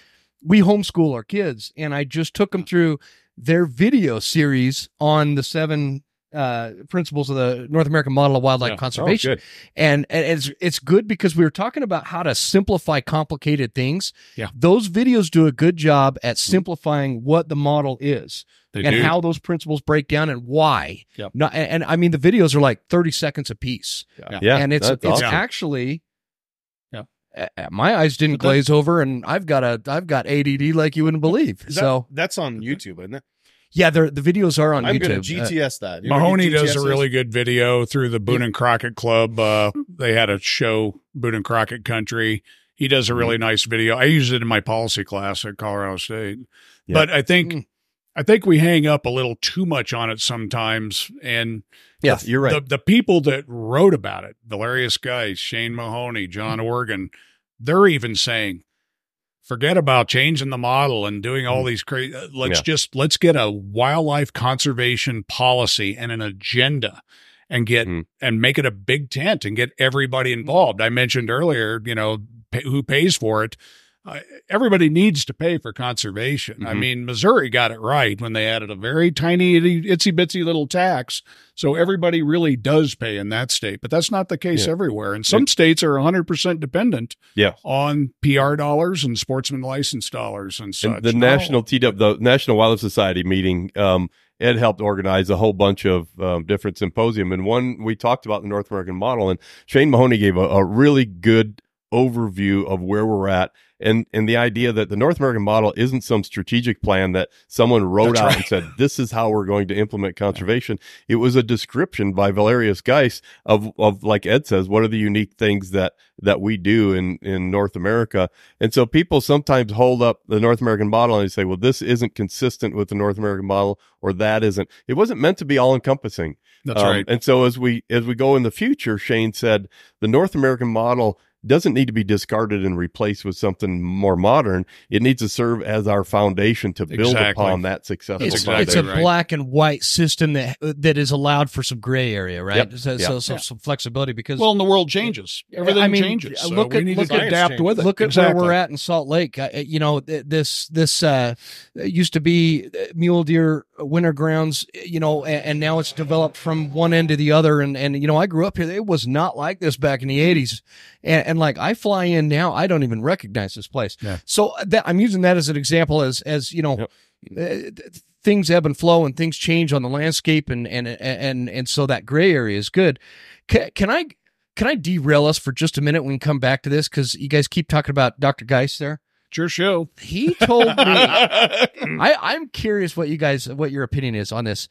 we homeschool our kids, and I just took them through their video series on the seven uh, principles of the North American model of wildlife Yeah. Oh, conservation. good. and, and it's it's good because we were talking about how to simplify complicated things. Yeah. those videos do a good job at simplifying what the model is They and do. how those principles break down and why. Yep. Not, and, and I mean the videos are like thirty seconds a piece, Yeah, and it's it's awesome. actually. Yeah. uh, uh, my eyes didn't that- glaze over, and I've got a I've got ADD like you wouldn't believe. That- so that's on YouTube, isn't it? yeah, the videos are on I'm YouTube. gonna Uh, GTS that. You Mahoney GTS does a really good video through the Boone and Crockett Club. Uh, they had a show, Boone and Crockett Country. He does a really nice video. I use it in my policy class at Colorado State. Yeah. But I think Mm. I think we hang up a little too much on it sometimes. And Yeah, you're right. the, the people that wrote about it, Valerius Geist, Shane Mahoney, John mm-hmm. Organ, they're even saying, forget about changing the model and doing all mm-hmm. these crazy. Uh, let's Yeah. just let's get a wildlife conservation policy and an agenda, and get Mhm. and make it a big tent and get everybody involved. I mentioned earlier, you know, pay, who pays for it. Uh, everybody needs to pay for conservation. I Mhm. mean, Missouri got it right when they added a very tiny, itty, itsy bitsy little tax. So everybody really does pay in that state, but that's not the case Yeah. everywhere. And some states are 100% dependent Yeah. on PR dollars and sportsman license dollars and such. And the No. national TW, the National Wildlife Society meeting, um, Ed helped organize a whole bunch of um, different symposium, and one we talked about the North American model, and Shane Mahoney gave a, a really good overview of where we're at, and and the idea that the North American model isn't some strategic plan that someone wrote That's out right. and said this is how we're going to implement conservation. It was a description by Valerius Geist of of like Ed says, what are the unique things that that we do in in North America, and so people sometimes hold up the North American model and they say, well, this isn't consistent with the North American model, or that isn't. It wasn't meant to be all encompassing. That's Um, right. And so as we as we go in the future, Shane said the North American model doesn't need to be discarded and replaced with something more modern. It needs to serve as our foundation to build Exactly. upon that successful. it's, exactly it's a right. black and white system that that is allowed for some gray area, right? Yep. So, Yeah. so, so Yeah. some flexibility because Well, and the world changes. Everything I mean, changes. So look we at- need look to at- adapt with it. Look at exactly. where we're at in Salt Lake. Uh, you know, this this uh, used to be uh, mule deer winter grounds. You know, and, and now it's developed from one end to the other. And and you know, I grew up here. It was not like this back in the '80s. And, and like I fly in now, I don't even recognize this place. Yeah. So that I'm using that as an example, as as you know. Yep. uh, Things ebb and flow, and things change on the landscape, and and and and so that gray area is good. Can, can I can I derail us for just a minute? When we come back to this because you guys keep talking about Dr. Geist there. It's your show. He told me, I, I'm curious what you guys, what your opinion is on this.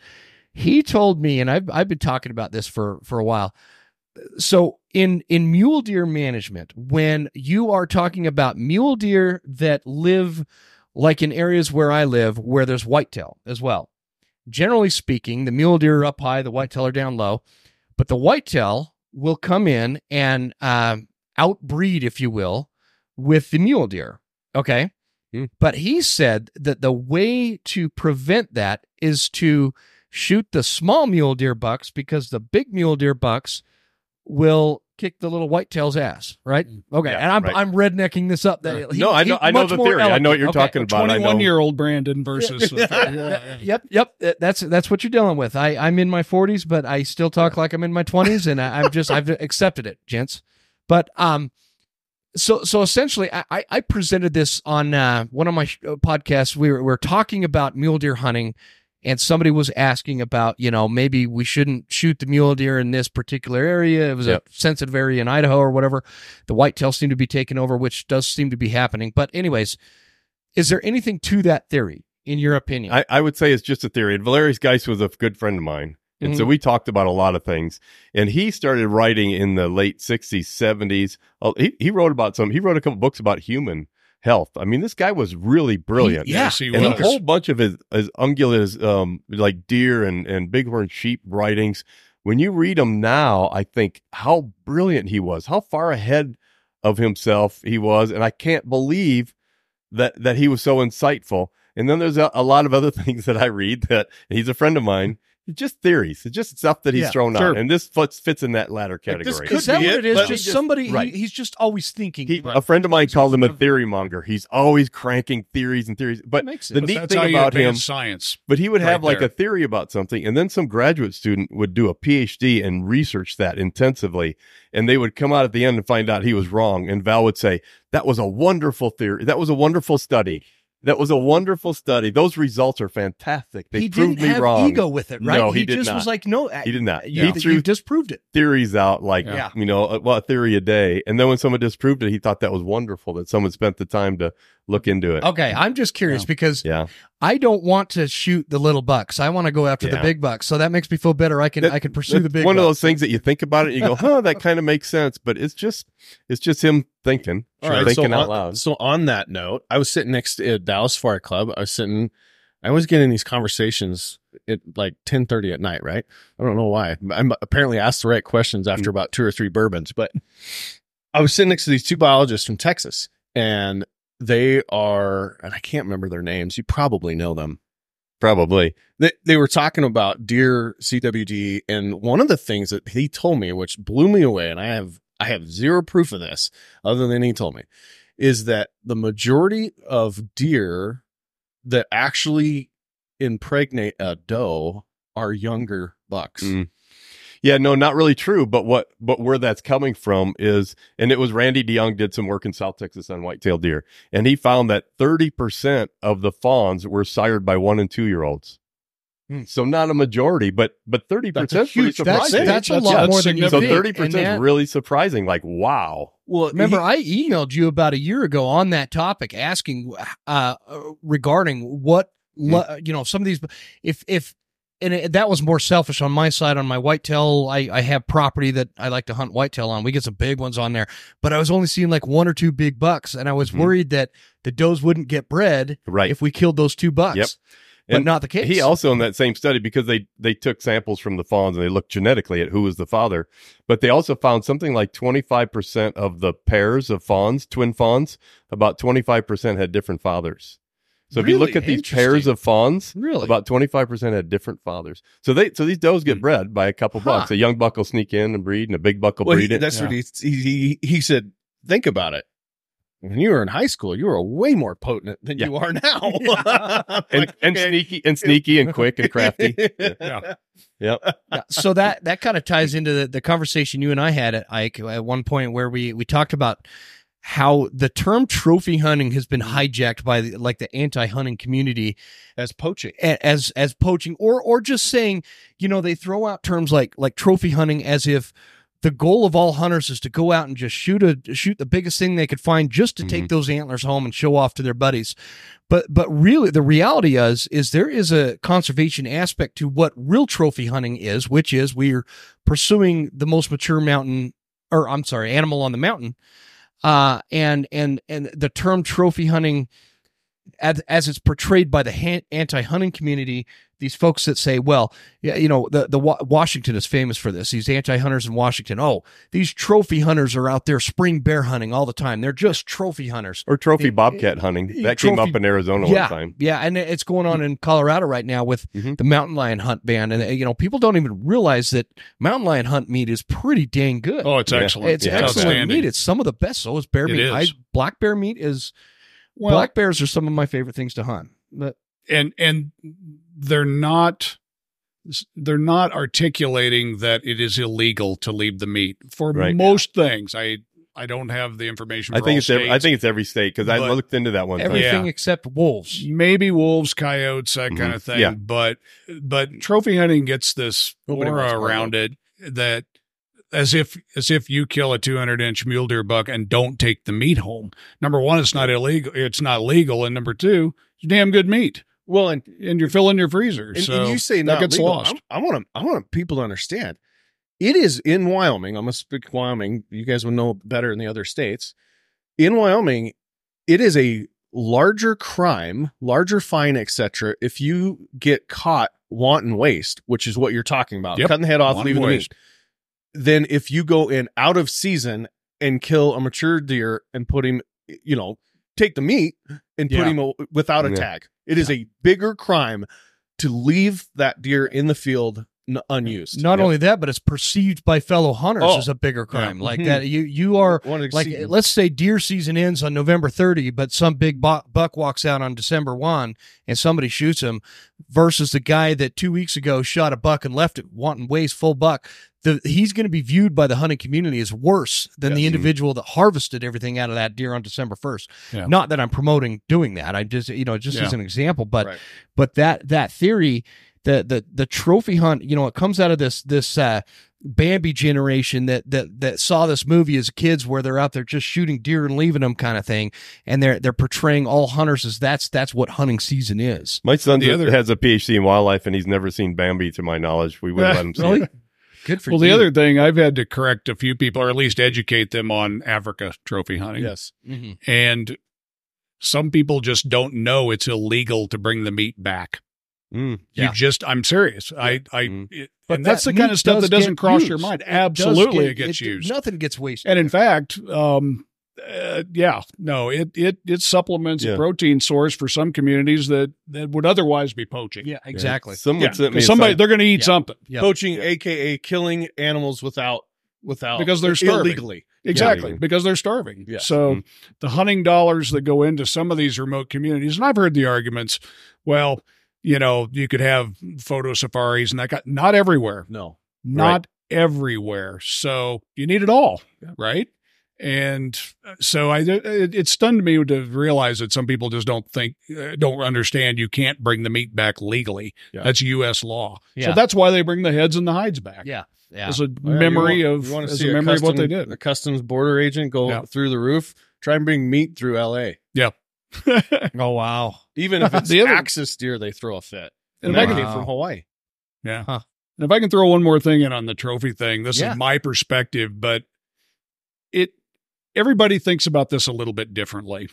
He told me, and I've, I've been talking about this for, for a while. So in, in mule deer management, when you are talking about mule deer that live like in areas where I live, where there's whitetail as well, generally speaking, the mule deer are up high, the whitetail are down low, but the whitetail will come in and um, outbreed, if you will, with the mule deer. Okay. Hmm. But he said that the way to prevent that is to shoot the small mule deer bucks because the big mule deer bucks will kick the little whitetail's ass, right? Okay. Yeah, and I'm right. I'm rednecking this up. That he- no, I know, I know the more theory. I know what you're eloquent. talking about. I know. 21 year old Brandon versus. Yep, yep. That's that's what you're dealing with. I I'm in my 40s, but I still talk like I'm in my 20s, and I, I'm just I've accepted it, gents. But um, so so essentially, I I- I presented this on uh, one of my uh, podcasts. We were we were talking about mule deer hunting, and somebody was asking about you know maybe we shouldn't shoot the mule deer in this particular area. It was Yep. a sensitive area in Idaho or whatever. The whitetail seemed to be taking over, which does seem to be happening. But anyways, is there anything to that theory in your opinion? I, I would say it's just a theory. And Valerius Geist was a good friend of mine. And so mm-hmm. we talked about a lot of things. And he started writing in the late 60s, 70s. Oh, he, he wrote about some, he wrote a couple books about human health. I mean, this guy was really brilliant. Yeah. Yes, he and a whole bunch of his, his ungulates, um, like deer and, and bighorn sheep writings. When you read them now, I think how brilliant he was, how far ahead of himself he was. And I can't believe that, that he was so insightful. And then there's a, a lot of other things that I read that he's a friend of mine. Just theories. It's just stuff that he's Yeah, thrown sure. out, and this fits, fits in that latter Like, this category. could Is that be what it, it is? Just Just- somebody. he- he's just always thinking. He, a friend of mine called him a theory monger. He's always cranking theories and theories. But makes the. But neat that's thing about him, science. but he would have right like there. a theory about something, and then some graduate student would do a PhD and research that intensively, and they would come out at the end and find out he was wrong. And Val would say, "That was a wonderful theory. That was a wonderful study. That was a wonderful study. Those results are fantastic. They he proved didn't me have wrong." ego with it, right? No, he did just not. was like, no, He did not. You, He threw you disproved it. theories out like Yeah. you know uh, well a theory a day and then when someone disproved it he thought that was wonderful that someone spent the time to look into it Okay, I'm just curious Yeah. because yeah I don't want to shoot the little bucks. I want to go after the big bucks. So that makes me feel better. I can That- I can pursue the big. one of those things that you think about it you go huh that kind of makes sense but it's just it's just him thinking All right, thinking so out on, loud So on that note, I was sitting next to uh, Dallas Safari Club. I was sitting. I was getting these conversations at like ten thirty at night. Right? I don't know why. I'm apparently asked the right questions after Mm. about two or three bourbons. But I was sitting next to these two biologists from Texas, and they are, and I can't remember their names. You probably know them. probably They they were talking about deer CWD, and one of the things that he told me, which blew me away, and I have I have zero proof of this, other than he told me, is that the majority of deer that actually impregnate a doe are younger bucks. Mm. Yeah no not really true but what but where that's coming from is and it was randy deyoung did some work in south texas on whitetail deer and he found that 30% of the fawns were sired by one and two year olds Hmm. so not a majority but but 30% That's a huge- that's surprising. That's a That's- lot that's more than you so thirty percent is really surprising. Like wow, Well, Remember, I emailed you about a year ago on that topic, asking uh, regarding what Hmm. le- you know some of these. If if and it, that was more selfish on my side on my whitetail. I I have property that I like to hunt whitetail on. We get some big ones on there, but I was only seeing like one or two big bucks, and I was Mhm. worried that the does wouldn't get bred right? if we killed those two bucks. Yep. But And not the case. He also in that same study because they they took samples from the fawns and they looked genetically at who was the father, but they also found something like twenty five percent of the pairs of fawns, twin fawns, about twenty five percent had different fathers. So if you look at these pairs of fawns, really about twenty five percent had different fathers. So they so these does get Hmm. bred by a couple Huh. bucks. A young buck will sneak in and breed, and a big buck will well, he- breed it. that's Yeah. what he, he he he said. Think about it. When you were in high school, you were way more potent than Yeah. you are now. And, Like, and okay. sneaky and sneaky and quick and crafty. Yeah. Yep. Yeah, so that that kind of ties into the, the conversation you and I had at Ike at one point where we we talked about how the term trophy hunting has been hijacked by the, like the anti-hunting community as poaching. as as poaching or or just saying you know they throw out terms like like trophy hunting as if the goal of all hunters is to go out and just shoot a shoot the biggest thing they could find just to take mm-hmm. those antlers home and show off to their buddies but but really the reality is is there is a conservation aspect to what real trophy hunting is which is we're pursuing the most mature mountain or I'm sorry animal on the mountain uh and and and the term trophy hunting as, as it's portrayed by the anti-hunting community, these folks that say, well, yeah, you know, the the Washington is famous for this. These anti-hunters in Washington, oh, these trophy hunters are out there spring bear hunting all the time. They're just trophy hunters. Or trophy It- bobcat hunting. That came up in Arizona yeah, one time. yeah, and it's going on in Colorado right now with Mhm. the mountain lion hunt ban, and you know, people don't even realize that mountain lion hunt meat is pretty dang good. Oh, it's Yeah. excellent. it's yeah, excellent meat. It's some of the best. So is bear It meat. is. I, black bear meat is Well, black bears are some of my favorite things to hunt. But and and they're not they're not articulating that it is illegal to leave the meat for Right. most things. I I don't have the information. I think all it's every, I think it's every state because I looked into that one time. everything Yeah. except wolves. maybe wolves, coyotes, that kind Mhm. of thing. Yeah. But but trophy hunting gets this Nobody aura around it that as if as if you kill a 200 inch mule deer buck and don't take the meat home. Number one, it's not illegal. It's not legal, and number two, it's damn good meat, Well, and, and you're filling your freezer. and, so and you say that not gets legal. lost. I'm- I want to. I want people to understand. It is in Wyoming. I'm gonna speak Wyoming. You guys would know better in the other states. In Wyoming, it is a larger crime, larger fine, etc. If you get caught wanton waste, which is what you're talking about, Yep. cutting the head off, Wanton leaving the meat. Then if you go in out of season and kill a mature deer and put him, you know, take the meat and put him a- without a Yeah. tag, it is a bigger crime to leave that deer in the field n- unused. Not Yep. only that, but it's perceived by fellow hunters Oh. as a bigger crime. Yeah. Like Mhm. that, you you are One like exceed- let's say deer season ends on November 30, but some big bu- buck walks out on December 1 and somebody shoots him versus the guy that 2 weeks ago shot a buck and left it wanton waste full buck. The, he's going to be viewed by the hunting community as worse than the individual that harvested everything out of that deer on December 1st. Yeah. Not that I'm promoting doing that. I just you know just Yeah. as an example, but Right. but that that theory the the the trophy hunt you know it comes out of this this uh Bambi generation that that that saw this movie as kids where they're out there just shooting deer and leaving them kind of thing and they're they're portraying all hunters as that's that's what hunting season is. My son The other- has a PhD in wildlife, and he's never seen Bambi, to my knowledge. We wouldn't let him see Really? it. Good for Well, you. the other thing I've had to correct a few people, or at least educate them on Africa trophy hunting. yes. Mhm. And some people just don't know it's illegal to bring the meat back. Mm. You Yeah. just, I'm serious. I, I, Mm. it, But and that's that the kind of stuff does that doesn't get cross your used. mind. It Absolutely, get- it gets used. Nothing gets wasted. And in fact, um, uh, yeah, no, it it it supplements Yeah. a protein source for some communities that that would otherwise be poaching. yeah, exactly. Someone Yeah, sent me 'cause a somebody they're going to eat Yeah. something Yep. Poaching, aka killing animals without without Because they're starving. illegally. exactly Yeah. because they're starving. Yeah. So Mhm. the hunting dollars that go into some of these remote communities, and I've heard the arguments. Well, you know, you could have photo safaris, and that got not everywhere. No. not everywhere. So you need it all, right? And uh, so I, it, it stunned me to realize that some people just don't think, uh, don't understand you can't bring the meat back legally. Yeah. That's U.S. law. Yeah. So that's why they bring the heads and the hides back. Yeah. Yeah. As a yeah, memory want, of, you want to as see a memory of what they did. A customs border agent go Yeah. through the roof. Try and bring meat through L.A. Oh wow. Even if it's The other- axis deer, they throw a fit. And And if that can- came from Hawaii. Yeah. Huh. And if I can throw one more thing in on the trophy thing, this Yeah. is my perspective, but it everybody thinks about this a little bit differently.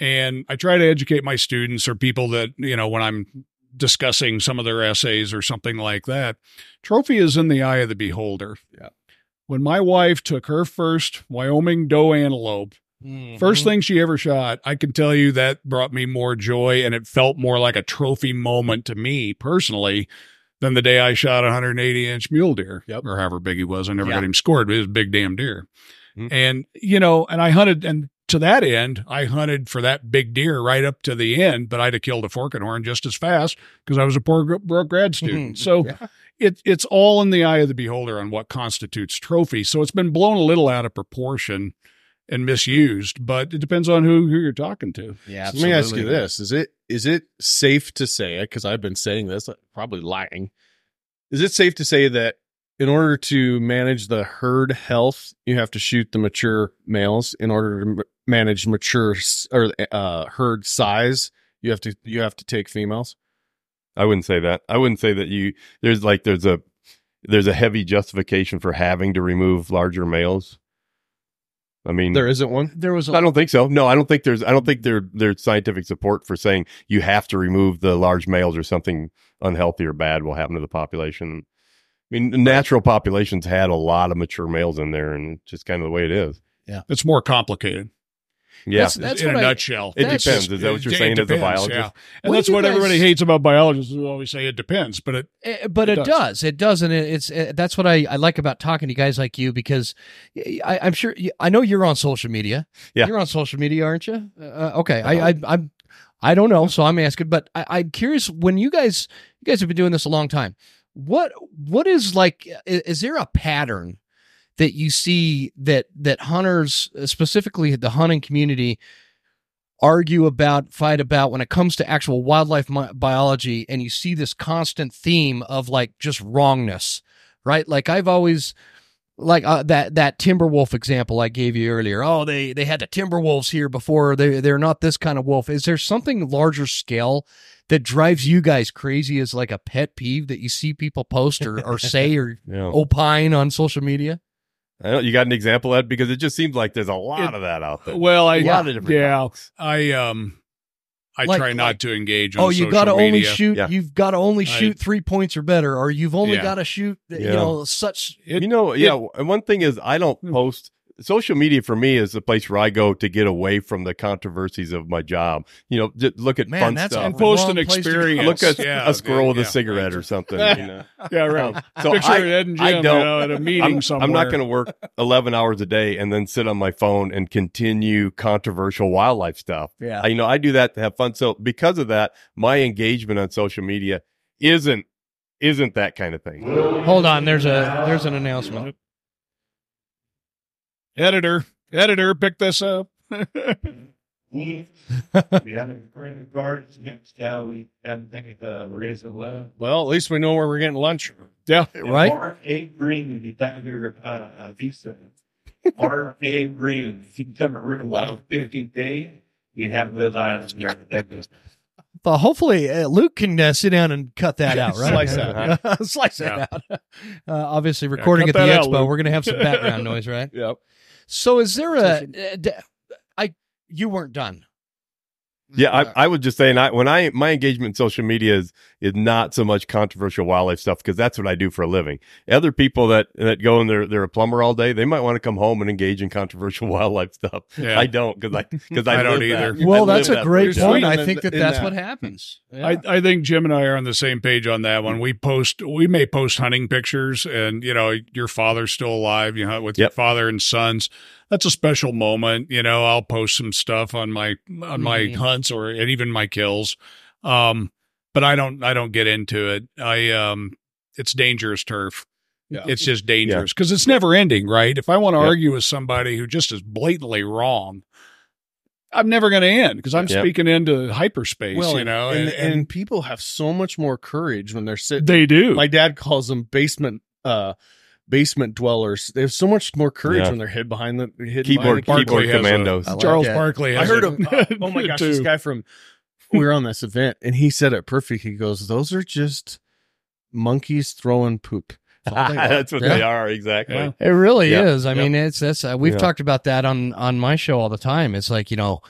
And I try to educate my students or people that, you know, when I'm discussing some of their essays or something like that, trophy is in the eye of the beholder. Yeah. When my wife took her first Wyoming doe antelope, Mm-hmm. First thing she ever shot, I can tell you that brought me more joy and it felt more like a trophy moment to me personally than the day I shot a 180 inch mule deer Yep. or however big he was. I never got him scored, but it was a big damn deer. Mhm. And, you know, and I hunted and to that end, I hunted for that big deer right up to the end, but I'd have killed a forking horn just as fast because I was a poor broke grad student. So Yeah. it, it's all in the eye of the beholder on what constitutes trophy. So it's been blown a little out of proportion and misused, but it depends on who, who you're talking to. Yeah. So let me ask you this: Is it is it safe to say? It because I've been saying this, probably lying. Is it safe to say that in order to manage the herd health, you have to shoot the mature males? In order to m- manage mature s- or uh, herd size, you have to you have to take females. I wouldn't say that. I wouldn't say that you there's like there's a there's a heavy justification for having to remove larger males. I mean, There isn't one. There was a I don't think so. No, I don't think there's I don't think there there's scientific support for saying you have to remove the large males or something unhealthy or bad will happen to the population. I mean, natural populations had a lot of mature males in there, and it's just kind of the way it is. Yeah, it's more complicated. Yeah, That's- that's in a nutshell. it that's- depends. Is that what you're It saying as a depends, biologist? yeah. And When that's what guys- everybody hates about biologists. They always say it depends, but it Eh, but It it, does. does. It does, and it, it's eh, that's what I, I like about talking to guys like you because I, I'm sure I know you're on social media. Yeah. you're on social media, aren't you? Uh, okay, I, I I'm I don't know, so I'm asking, but I, I'm curious. When you guys you guys have been doing this a long time, what what is like? Is, is there a pattern that you see that that hunters, uh, specifically the hunting community, argue about, fight about when it comes to actual wildlife mi- biology, and you see this constant theme of like just wrongness, right? Like I've always like uh, that that timber wolf example I gave you earlier. Oh, they they had the timber wolves here before. They they're not this kind of wolf. Is there something larger scale that drives you guys crazy as like a pet peeve that you see people post or, or say or Yeah. opine on social media? I don't, you got an example of that because it just seems like there's a lot It- of that out there. well, I a lot of different yeah, topics. I um, I Like- try not like- to engage. on Oh, you got to only shoot. Yeah. You've got to only I- shoot three points or better, or you've only Yeah. got to shoot. You Yeah. know, such. It- you know, it- yeah. and one thing is, I don't Hmm. post social media for me is the place where I go to get away from the controversies of my job. You know, just look at Man, fun that's stuff. and post an place experience. Look at Yeah, a squirrel with yeah, a cigarette or something. You know? Yeah, right. Um, so Picture I, Ed and I Jim don't- you know, at a meeting I'm, somewhere. I'm not going to work 11 hours a day and then sit on my phone and continue controversial wildlife stuff. Yeah. I, you know, I do that to have fun. So because of that, my engagement on social media isn't isn't that kind of thing. Hold on. There's a there's an announcement. Editor, editor, pick this up. we haven't printed cards against how we haven't think of raise a low. Well, at least we know where we're getting lunch. yeah. Right? RFA Green, the Tiger uh, uh, Visa. RFA Green, if you come a real low 50 day, you have those items there. That goes. But hopefully, uh, Luke can uh, sit down and cut that out, right? Slice that Slice that out. Uh, obviously, recording cut at the that out, expo, Luke. we're going to have some background noise, right? Yep. So, is there a? uh, I you weren't done. Yeah, I, I would just say, and I, when I my engagement in social media is is not so much controversial wildlife stuff because that's what I do for a living. Other people that that go and they're they're a plumber all day, they might want to come home and engage in controversial wildlife stuff. Yeah. I don't because I because I, I don't live that. either. Well, I that's a that great point. I think that in that's that. what happens. I, I think Jim and I are on the same page on that one. We post, we may post hunting pictures, and you know, your father's still alive. You hunt with your father and sons. That's a special moment. You know, I'll post some stuff on my on my Mhm. hunts or and even my kills. Um, but I don't I don't get into it. I um, it's dangerous turf. Yeah. It's just dangerous because it's never ending, right? If I want to Yep. argue with somebody who just is blatantly wrong, I'm never going to end because I'm Yep. speaking into hyperspace. Well, you know, and, and, people have so much more courage when they're sitting. they do. my dad calls them basement uh basement dwellers. They have so much more courage Yeah. when they're hid behind the hid Keyboard behind the Barkley keyboard has a- commandos. I like Charles that. Barkley. I Has heard a- of uh, oh my gosh, this too. guy from we were on this event and he said it perfect. He goes, "Those are just monkeys throwing poop." That's all they are. that's what Yeah. they are exactly. Yeah. It really Yeah. is. I mean, it's that's uh, we've Yeah. talked about that on on my show all the time. It's like you know,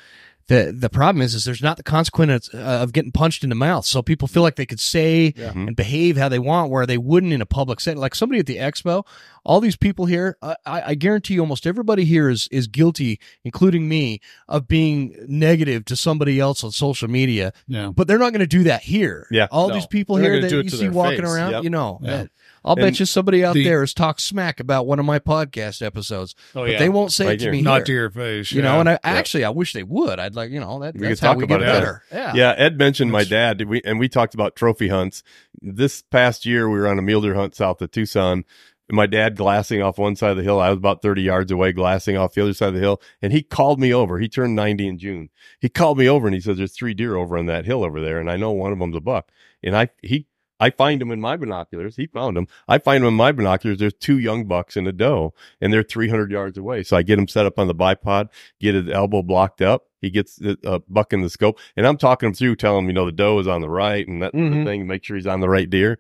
the the problem is is there's not the consequence uh, of getting punched in the mouth, so people feel like they could say Yeah. And behave how they want, where they wouldn't in a public setting. Like somebody at the expo, all these people here, I, I I guarantee you, almost everybody here is is guilty, including me, of being negative to somebody else on social media. Yeah. But they're not going to do that here. Yeah. all No. these people They're here that you see walking face. around, Yep. you know. Yeah. that- I'll bet you somebody out the- there has talked smack about one of my podcast episodes, Oh but yeah. they won't say Right it to here. me Not here. to your face. you yeah. know, and I actually I wish they would. I'd like you know that We that's could how talk we about get it better. Yeah. Yeah, Ed mentioned my That's- dad, we, and we talked about trophy hunts. This past year, we were on a mule deer hunt south of Tucson. My dad glassing off one side of the hill. I was about 30 yards away, glassing off the other side of the hill. And he called me over. He turned 90 in June. He called me over and he says, There's three deer over on that hill over there. And I know one of them's a buck. And I, he, I find him in my binoculars. He found him. I find him in my binoculars. There's two young bucks in a doe, and they're 300 yards away. So I get him set up on the bipod, get his elbow blocked up. He gets the uh, buck in the scope, and I'm talking him through, telling him, you know, the doe is on the right and that Mhm. thing. Make sure he's on the right deer.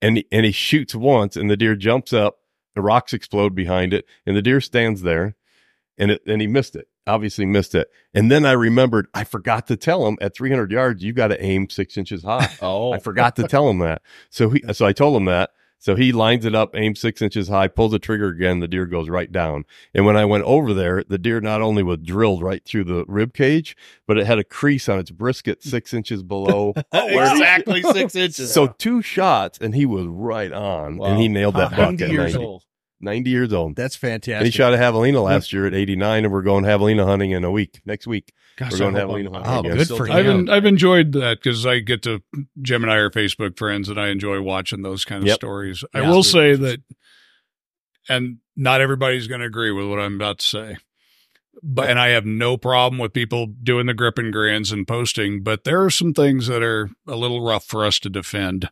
And he, and he shoots once, and the deer jumps up. The rocks explode behind it, and the deer stands there, and it and he missed it. Obviously missed it. And then I remembered I forgot to tell him at 300 yards you got to aim six inches high. Oh, I forgot to tell him that. So he, so I told him that. So he lines it up, aims six inches high, pulls the trigger again. The deer goes right down. And when I went over there, the deer not only was drilled right through the rib cage, but it had a crease on its brisket six inches below. exactly six inches. So two shots, and he was right on, Wow. and he nailed that buck 90 at years 90, old. 90 years old. That's And he shot a javelina last year at 89, and we're going javelina hunting in a week, next week. Gosh, We're going I to have I'm- Lena I Oh, I'm good still for I've him. it. en- I've enjoyed that because I get to Jim and I are Facebook friends, and I enjoy watching those kind of Yep. stories. I will say that, and not everybody's going to agree with what I'm about to say, but and I have no problem with people doing the grip and grins and posting, but there are some things that are a little rough for us to defend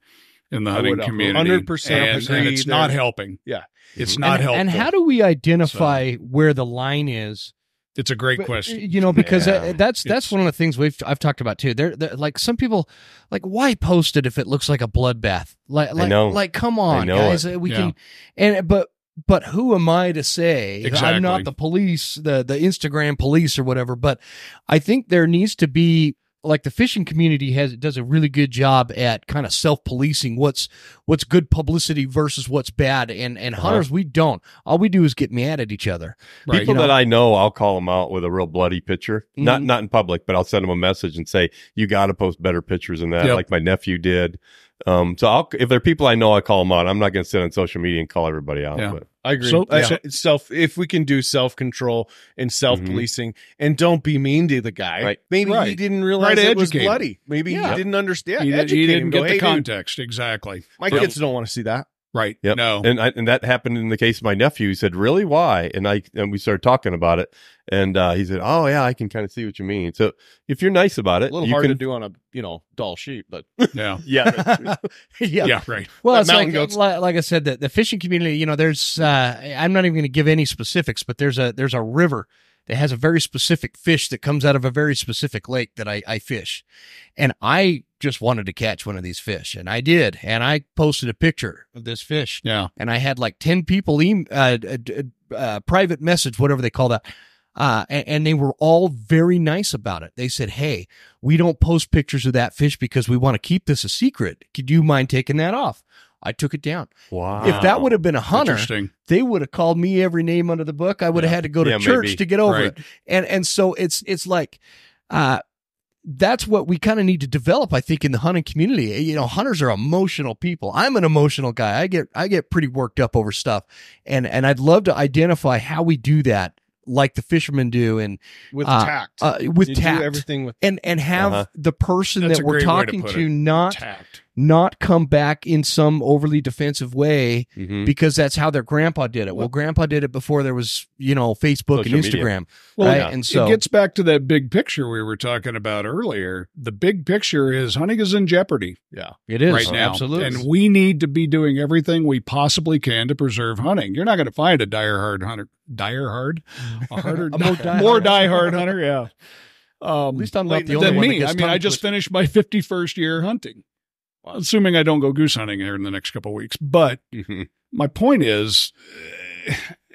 in the hunting community. 100% and, agree and it's not helping. Yeah. It's Mhm. not and, helpful. and how do we identify where the line is? it's a great But, question. You know, because Yeah. uh, that's that's It's- one of the things we've I've talked about too. There, there- like some people, like why post it if it looks like a bloodbath? Like, like, know. like come on, know guys, uh, we Yeah. can. And but but who am I to say? Exactly. I'm not the police, the the Instagram police or whatever. But I think there needs to be like the fishing community has does a really good job at kind of self policing what's what's good publicity versus what's bad, and and Uh-huh. hunters we don't. All we do is get mad at each other. Right. People you know. that I know, I'll call them out with a real bloody picture. Not Mhm. not in public, but I'll send them a message and say, "You got to post better pictures than that." Yep. Like my nephew did. Um, so I'll, if there are people I know, I call them out. I'm not going to sit on social media and call everybody out. Yeah. But I agree. So- I- so- self, if we can do self control and self policing, and don't be mean to the guy. Right. Maybe he didn't realize Try to it was educate him. bloody. Maybe Yeah. he didn't understand. he, did, Educate he didn't Go, get "Hey, the dude, context exactly. My Yep. kids don't want to see that. Right. Yep. No. And I, and that happened in the case of my nephew. He said, "Really? Why?" And I and we started talking about it, and uh, he said, "Oh yeah, I can kind of see what you mean." So if you're nice about it, A little you hard can, to do on a you know dull sheet, but yeah. Yeah, that's true. yeah. Yeah. Right. Well, Like it's like, goats. like like I said, the, the fishing community. You know, there's. Uh, I'm not even going to give any specifics, but there's a there's a river that has a very specific fish that comes out of a very specific lake that I, I fish, and I just wanted to catch one of these fish, and I did, and I posted a picture of this fish, Yeah. and I had like ten people em uh, uh, uh, private message, whatever they call that. Uh, and, and they were all very nice about it. They said, Hey, we don't post pictures of that fish because we want to keep this a secret. Could you mind taking that off? I took it down. wow. If that would have been a hunter, they would have called me every name under the book. I would have had to go to Yeah, church maybe. to get over Right. it. And and so it's it's like uh that's what we kind of need to develop, I think, in the hunting community. You know, hunters are emotional people. I'm an emotional guy. I get I get pretty worked up over stuff. And and I'd love to identify how we do that like the fishermen do and with Uh, tact. uh, with You tact. do everything with and and have Uh-huh. the person That's that we're great way to talking to, not Tact. Not come back in some overly defensive way Mhm. because that's how their grandpa did it. Well, grandpa did it before there was, you know, Facebook Social and media. Instagram. Well, right? yeah. And so it gets back to that big picture we were talking about earlier. The big picture is hunting is in jeopardy yeah. it is right now. absolutely. And we need to be doing everything we possibly can to preserve hunting. You're not going to find a dire hard hunter, dire hard, a harder, A more diehard. more die hard hunter. Yeah. Um, At least I'm not the only than one that me. gets I mean, I just twisted. finished my 51st year hunting, assuming I don't go goose hunting here in the next couple of weeks. But Mhm. my point is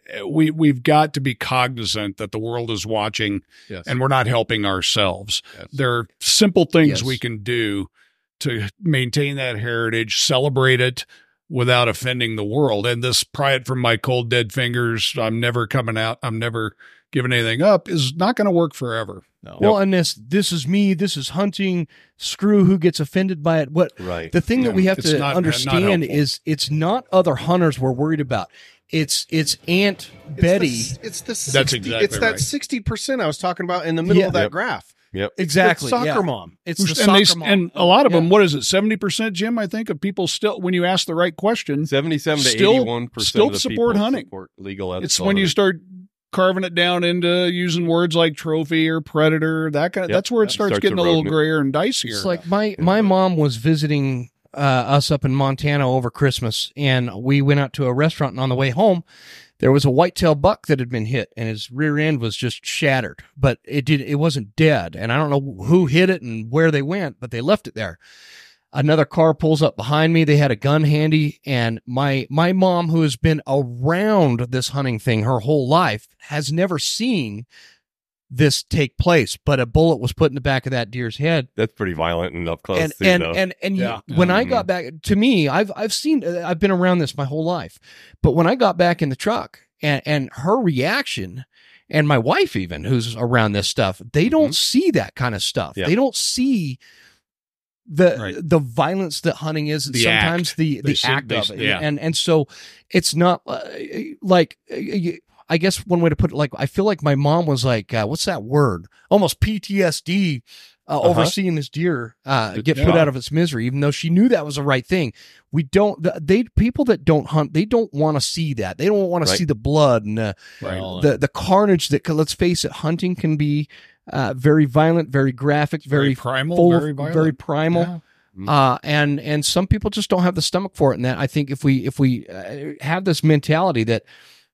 eh, we we've got to be cognizant that the world is watching Yes. and we're not helping ourselves. Yes. There are simple things Yes. we can do to maintain that heritage, celebrate it without offending the world. And this pry it from my cold dead fingers, I'm never coming out, I'm never giving anything up is not going to work forever. No. well, and this this is me, this is hunting. Screw who gets offended by it. What right. the thing that we have it's to not- uh, not understand helpful. is it's not other hunters we're worried about. It's it's Aunt Betty. It's the, it's the 60, That's exactly It's that right. sixty percent I was talking about in the middle Yeah. of that Yep. graph. Yep. exactly. The soccer yeah. mom. It's Who's- the and, they, mom. and a lot of Yeah. them, what is it, 70%, Jim? I think of people still, when you ask the right question, Seventy-seven to Still- eighty-one percent still of the support people hunting. support legal. it's when you start carving it down into using words like trophy or predator, that kind of, Yep. that's where it That starts, starts getting a little grayer and dicier. It's like my my mom was visiting uh, us up in Montana over Christmas, and we went out to a restaurant. And on the way home, there was a whitetail buck that had been hit, and his rear end was just shattered, but it did it wasn't dead. And I don't know who hit it and where they went, but they left it there. Another car pulls up behind me. They had a gun handy, and my my mom, who has been around this hunting thing her whole life, has never seen this take place. But a bullet was put in the back of that deer's head, that's pretty violent and up close. and too, and though. and and you- when I Mhm. got back to me, I've I've seen uh, I've been around this my whole life, but when I got back in the truck and and her reaction, and my wife even who's around this stuff, they don't see that kind of stuff. Yeah. They don't see the Right. the violence that hunting is. The sometimes act. the They the see- act they- of it, yeah. and and so it's not uh, like. uh, I guess one way to put it, like I feel like my mom was like, uh, "What's that word?" Almost PTSD uh, Uh-huh. overseeing this deer uh, get Yeah. put out of its misery, even though she knew that was the right thing. We don't. the- They people that don't hunt, they don't want to see that. They don't want to see the blood and uh, Right. the the carnage that. Let's face it, hunting can be uh, very violent, very graphic, very, very primal, full, very violent. very primal. Yeah. Uh, and and some people just don't have the stomach for it. And that I think if we if we uh, have this mentality that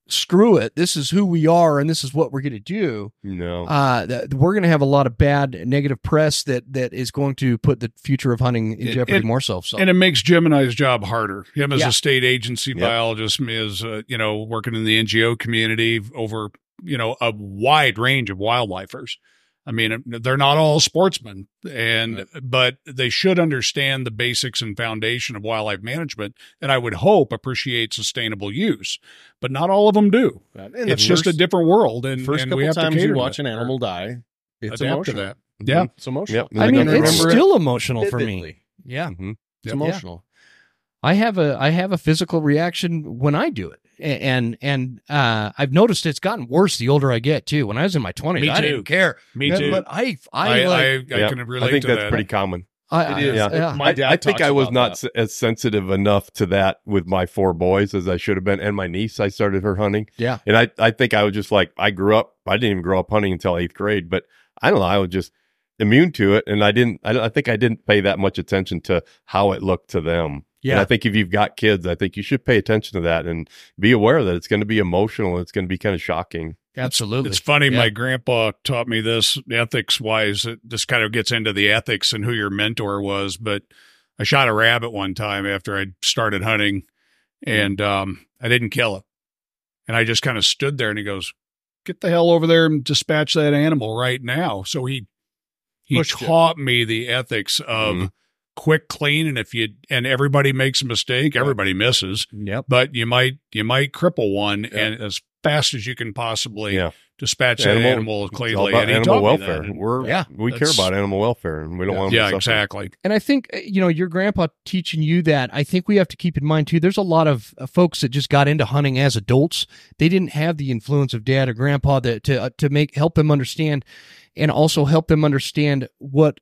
screw it, this is who we are and this is what we're going to do, no. uh, th- we're going to have a lot of bad negative press that that is going to put the future of hunting in It- jeopardy it- more so. So And it makes Jim and I's job harder. Him as Yeah. a state agency Yep. biologist, me as uh, you know working in the NGO community over you know a wide range of wildlifers. I mean, they're not all sportsmen, and but they should understand the basics and foundation of wildlife management, and I would hope appreciate sustainable use. But not all of them do. And It's the just a different world, and, first and couple we have times to you watch an animal die, it's Adapt to emotional. that. Yeah. it's emotional. Yep. I mean, Remember it's it still emotional for me. vividly. Yeah. Mhm. It's Yep. emotional. I have a I have a physical reaction when I do it, A- and and uh, I've noticed it's gotten worse the older I get too. When I was in my twenties, I didn't care. Me too. But I I, I, like, I, I Yeah. can relate I think to that's that. pretty common. I, It is. I- yeah. My dad I think talks I was not that. s- as sensitive enough to that with my four boys as I should have been, and my niece. I started her hunting, Yeah. and I I think I was just like I grew up. I didn't even grow up hunting until eighth grade, but I don't know. I was just immune to it, and I didn't. I, don't- I think I didn't pay that much attention to how it looked to them. And Yeah. I think if you've got kids, I think you should pay attention to that and be aware that it's going to be emotional. It's going to be kind of shocking. Absolutely. It's funny. Yeah. My grandpa taught me this ethics wise. It just kind of gets into the ethics and who your mentor was. But I shot a rabbit one time after I started hunting, and um, I didn't kill it. And I just kind of stood there, and he goes, "Get the hell over there and dispatch that animal right now." So he he Pushed it. taught me the ethics of Mhm. Quick, clean, and if you and everybody makes a mistake, everybody misses Yep. but you might you might cripple one and as fast as you can possibly Yeah. dispatch that Animal- animal It's all cleanly. about And animal welfare. that. We're Yeah. we care about animal welfare, and we don't want them Yeah, to suffer. exactly. And I think uh, you know your grandpa teaching you that. I think we have to keep in mind too. There's a lot of uh, folks that just got into hunting as adults. They didn't have the influence of dad or grandpa that to uh, to make help them understand, and also help them understand what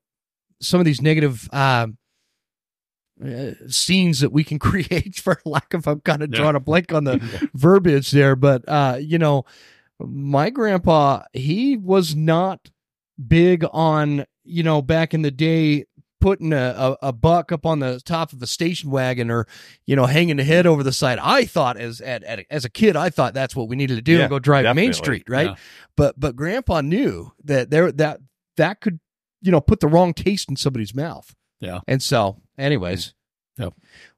some of these negative uh, uh, scenes that we can create. For lack of, I'm kind of Yeah. drawing a blank on the verbiage there, but uh, you know, my grandpa he was not big on you know back in the day putting a, a, a buck up on the top of a station wagon or you know hanging the head over the side i thought as at, at, as a kid i thought that's what we needed to do Yeah, and go drive main street right Yeah. but but grandpa knew that there that that could you know put the wrong taste in somebody's mouth Yeah. and so anyways Yep.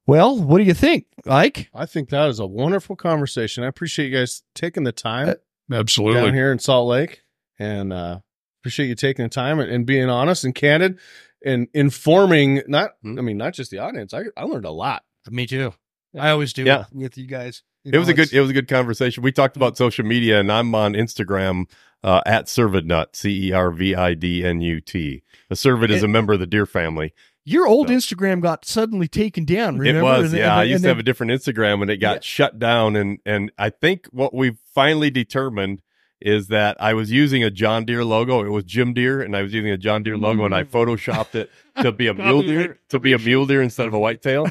well what do you think ike I think that is a wonderful conversation. I appreciate you guys taking the time down Absolutely. here in Salt Lake, and uh, appreciate you taking the time and, and being honest and candid and informing. Not, Hmm. I mean, not just the audience. I I learned a lot. me too i always do Yeah. with you guys You It was know, a good. It was a good conversation. We talked about social media, and I'm on Instagram uh, at Cervidnut, C E R V I D N U T. The cervid is a member of the deer family. Your old So- Instagram got suddenly taken down. Remember? It was, And- yeah. and- I used to have a different Instagram, and it got Yeah. shut down. And and I think what we've finally determined is that I was using a John Deere logo. It was Jim Deere, and I was using a John Deere logo, and I Mm. photoshopped it to be a mule deer, to be a mule deer instead of a whitetail.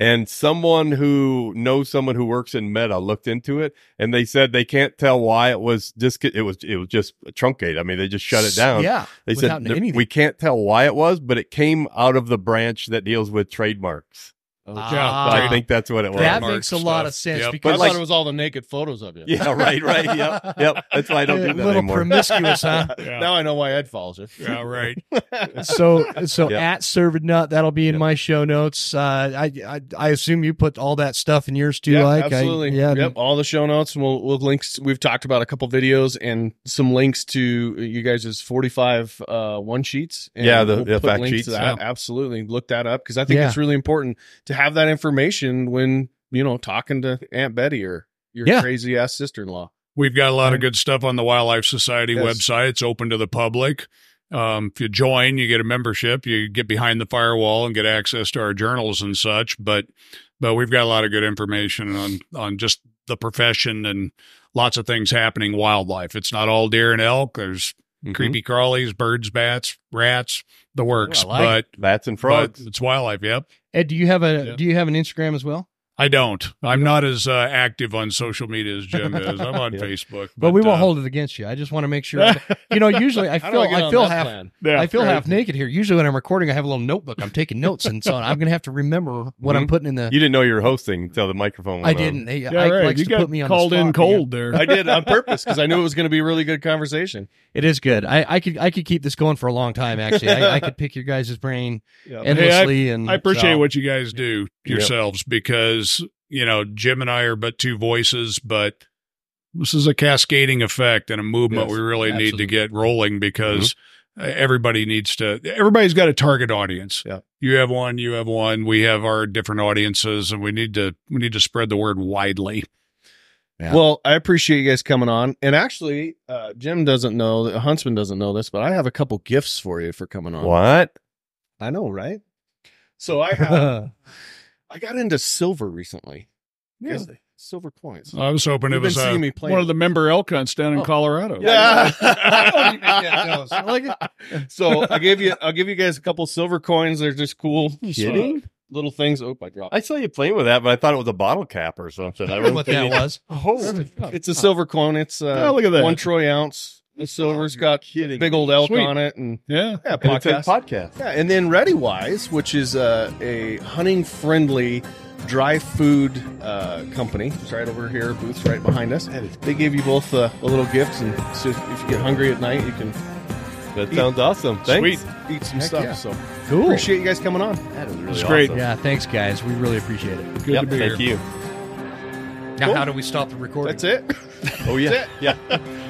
And someone who knows someone who works in Meta looked into it, and they said they can't tell why it was just it was it was just truncated. I mean, they just shut it down. Yeah, They said anything. we can't tell why it was, but it came out of the branch that deals with trademarks. Ah. I think that's what it was. that Trademark makes a lot of sense Yep. I because But thought it was all the naked photos of you. Yeah, right, right. Yep, yep. That's why I don't do a that little anymore. promiscuous, huh? Yeah. Now I know why Ed follows you. Yeah, right. so so Yep. at Cervidnut, that'll be in Yep. my show notes. Uh, I, I I assume you put all that stuff in yours too, yeah, like I- absolutely. yeah, yep. All the show notes. and We'll we'll links. We've talked about a couple videos and some links to you guys' forty five uh, one sheets. And Yeah, the- we'll the put fact links sheets, To that. yeah. Absolutely, look that up because I think Yeah. it's really important to have that information when you know talking to Aunt Betty or your Yeah. crazy ass sister in law. We've got a lot of good stuff on the Wildlife Society Yes. website. It's open to the public. Um, if you join, you get a membership. You get behind the firewall and get access to our journals and such. But but we've got a lot of good information on on just the profession and lots of things happening wildlife. It's not all deer and elk. There's Mhm. creepy crawlies, birds, bats, rats, the works. Like but Bats and but frogs. it's wildlife. Yep. Ed, do you have a Yeah. do you have an Instagram as well? I don't. I'm not as uh, active on social media as Jim is. I'm on Yeah. Facebook, But, we won't uh, hold it against you. I just want to make sure. you know, usually I feel get I, feel half? Yeah, I feel right. half naked here. Usually when I'm recording, I have a little notebook. I'm taking notes, and so I'm gonna have to remember what I'm Mhm. putting in the. You didn't know you were hosting until the microphone. I Went on. I didn't. Hey, Yeah, Ike right. likes you to got put me on called the in spot, cold there. I did on purpose because I knew it was going to be a really good conversation. It is good. I, I could I could keep this going for a long time. Actually, I, I could pick your guys' brain Yeah. endlessly. and I appreciate so- what you guys do yourselves because, you know, Jim and I are but two voices, but this is a cascading effect and a movement Yes, we really need to get rolling because uh everybody needs to. Everybody's got a target audience. Yeah. you have one, you have one. We have our different audiences, and we need to we need to spread the word widely. Yeah. Well, I appreciate you guys coming on. And actually, uh, Jim doesn't know, Huntsman doesn't know this, but I have a couple gifts for you for coming on. What? I know, right? So I have, I got into silver recently. Yes, silver coins. I was hoping it You've been was uh, me play one of the member elk hunts down in Oh. Colorado. Yeah. I like it. so I gave you, I'll give you guys a couple silver coins. They're just cool, Kidding? little things. Oh, I dropped. I saw you playing with that, but I thought it was a bottle cap or something. I don't know what that was. Oh, It's a silver coin. It's uh, Oh, look at that. one troy ounce. The silver's got kidding. big old elk Sweet. on it, and yeah. yeah, And it says podcast. podcast. Yeah, and then ReadyWise, which is uh, a hunting friendly dry food uh, company. It's right over here, booths right behind us. They gave you both uh, a little gift, and so if you get hungry at night, you can That sounds awesome. Thanks. Sweet. eat some Heck stuff. yeah. So Cool. appreciate you guys coming on. That is really It's great. awesome. Yeah, thanks, guys. We really appreciate it. Good Yep, to be thank here. you. Now, Cool. how do we stop the recording? That's it. Oh yeah, That's yeah.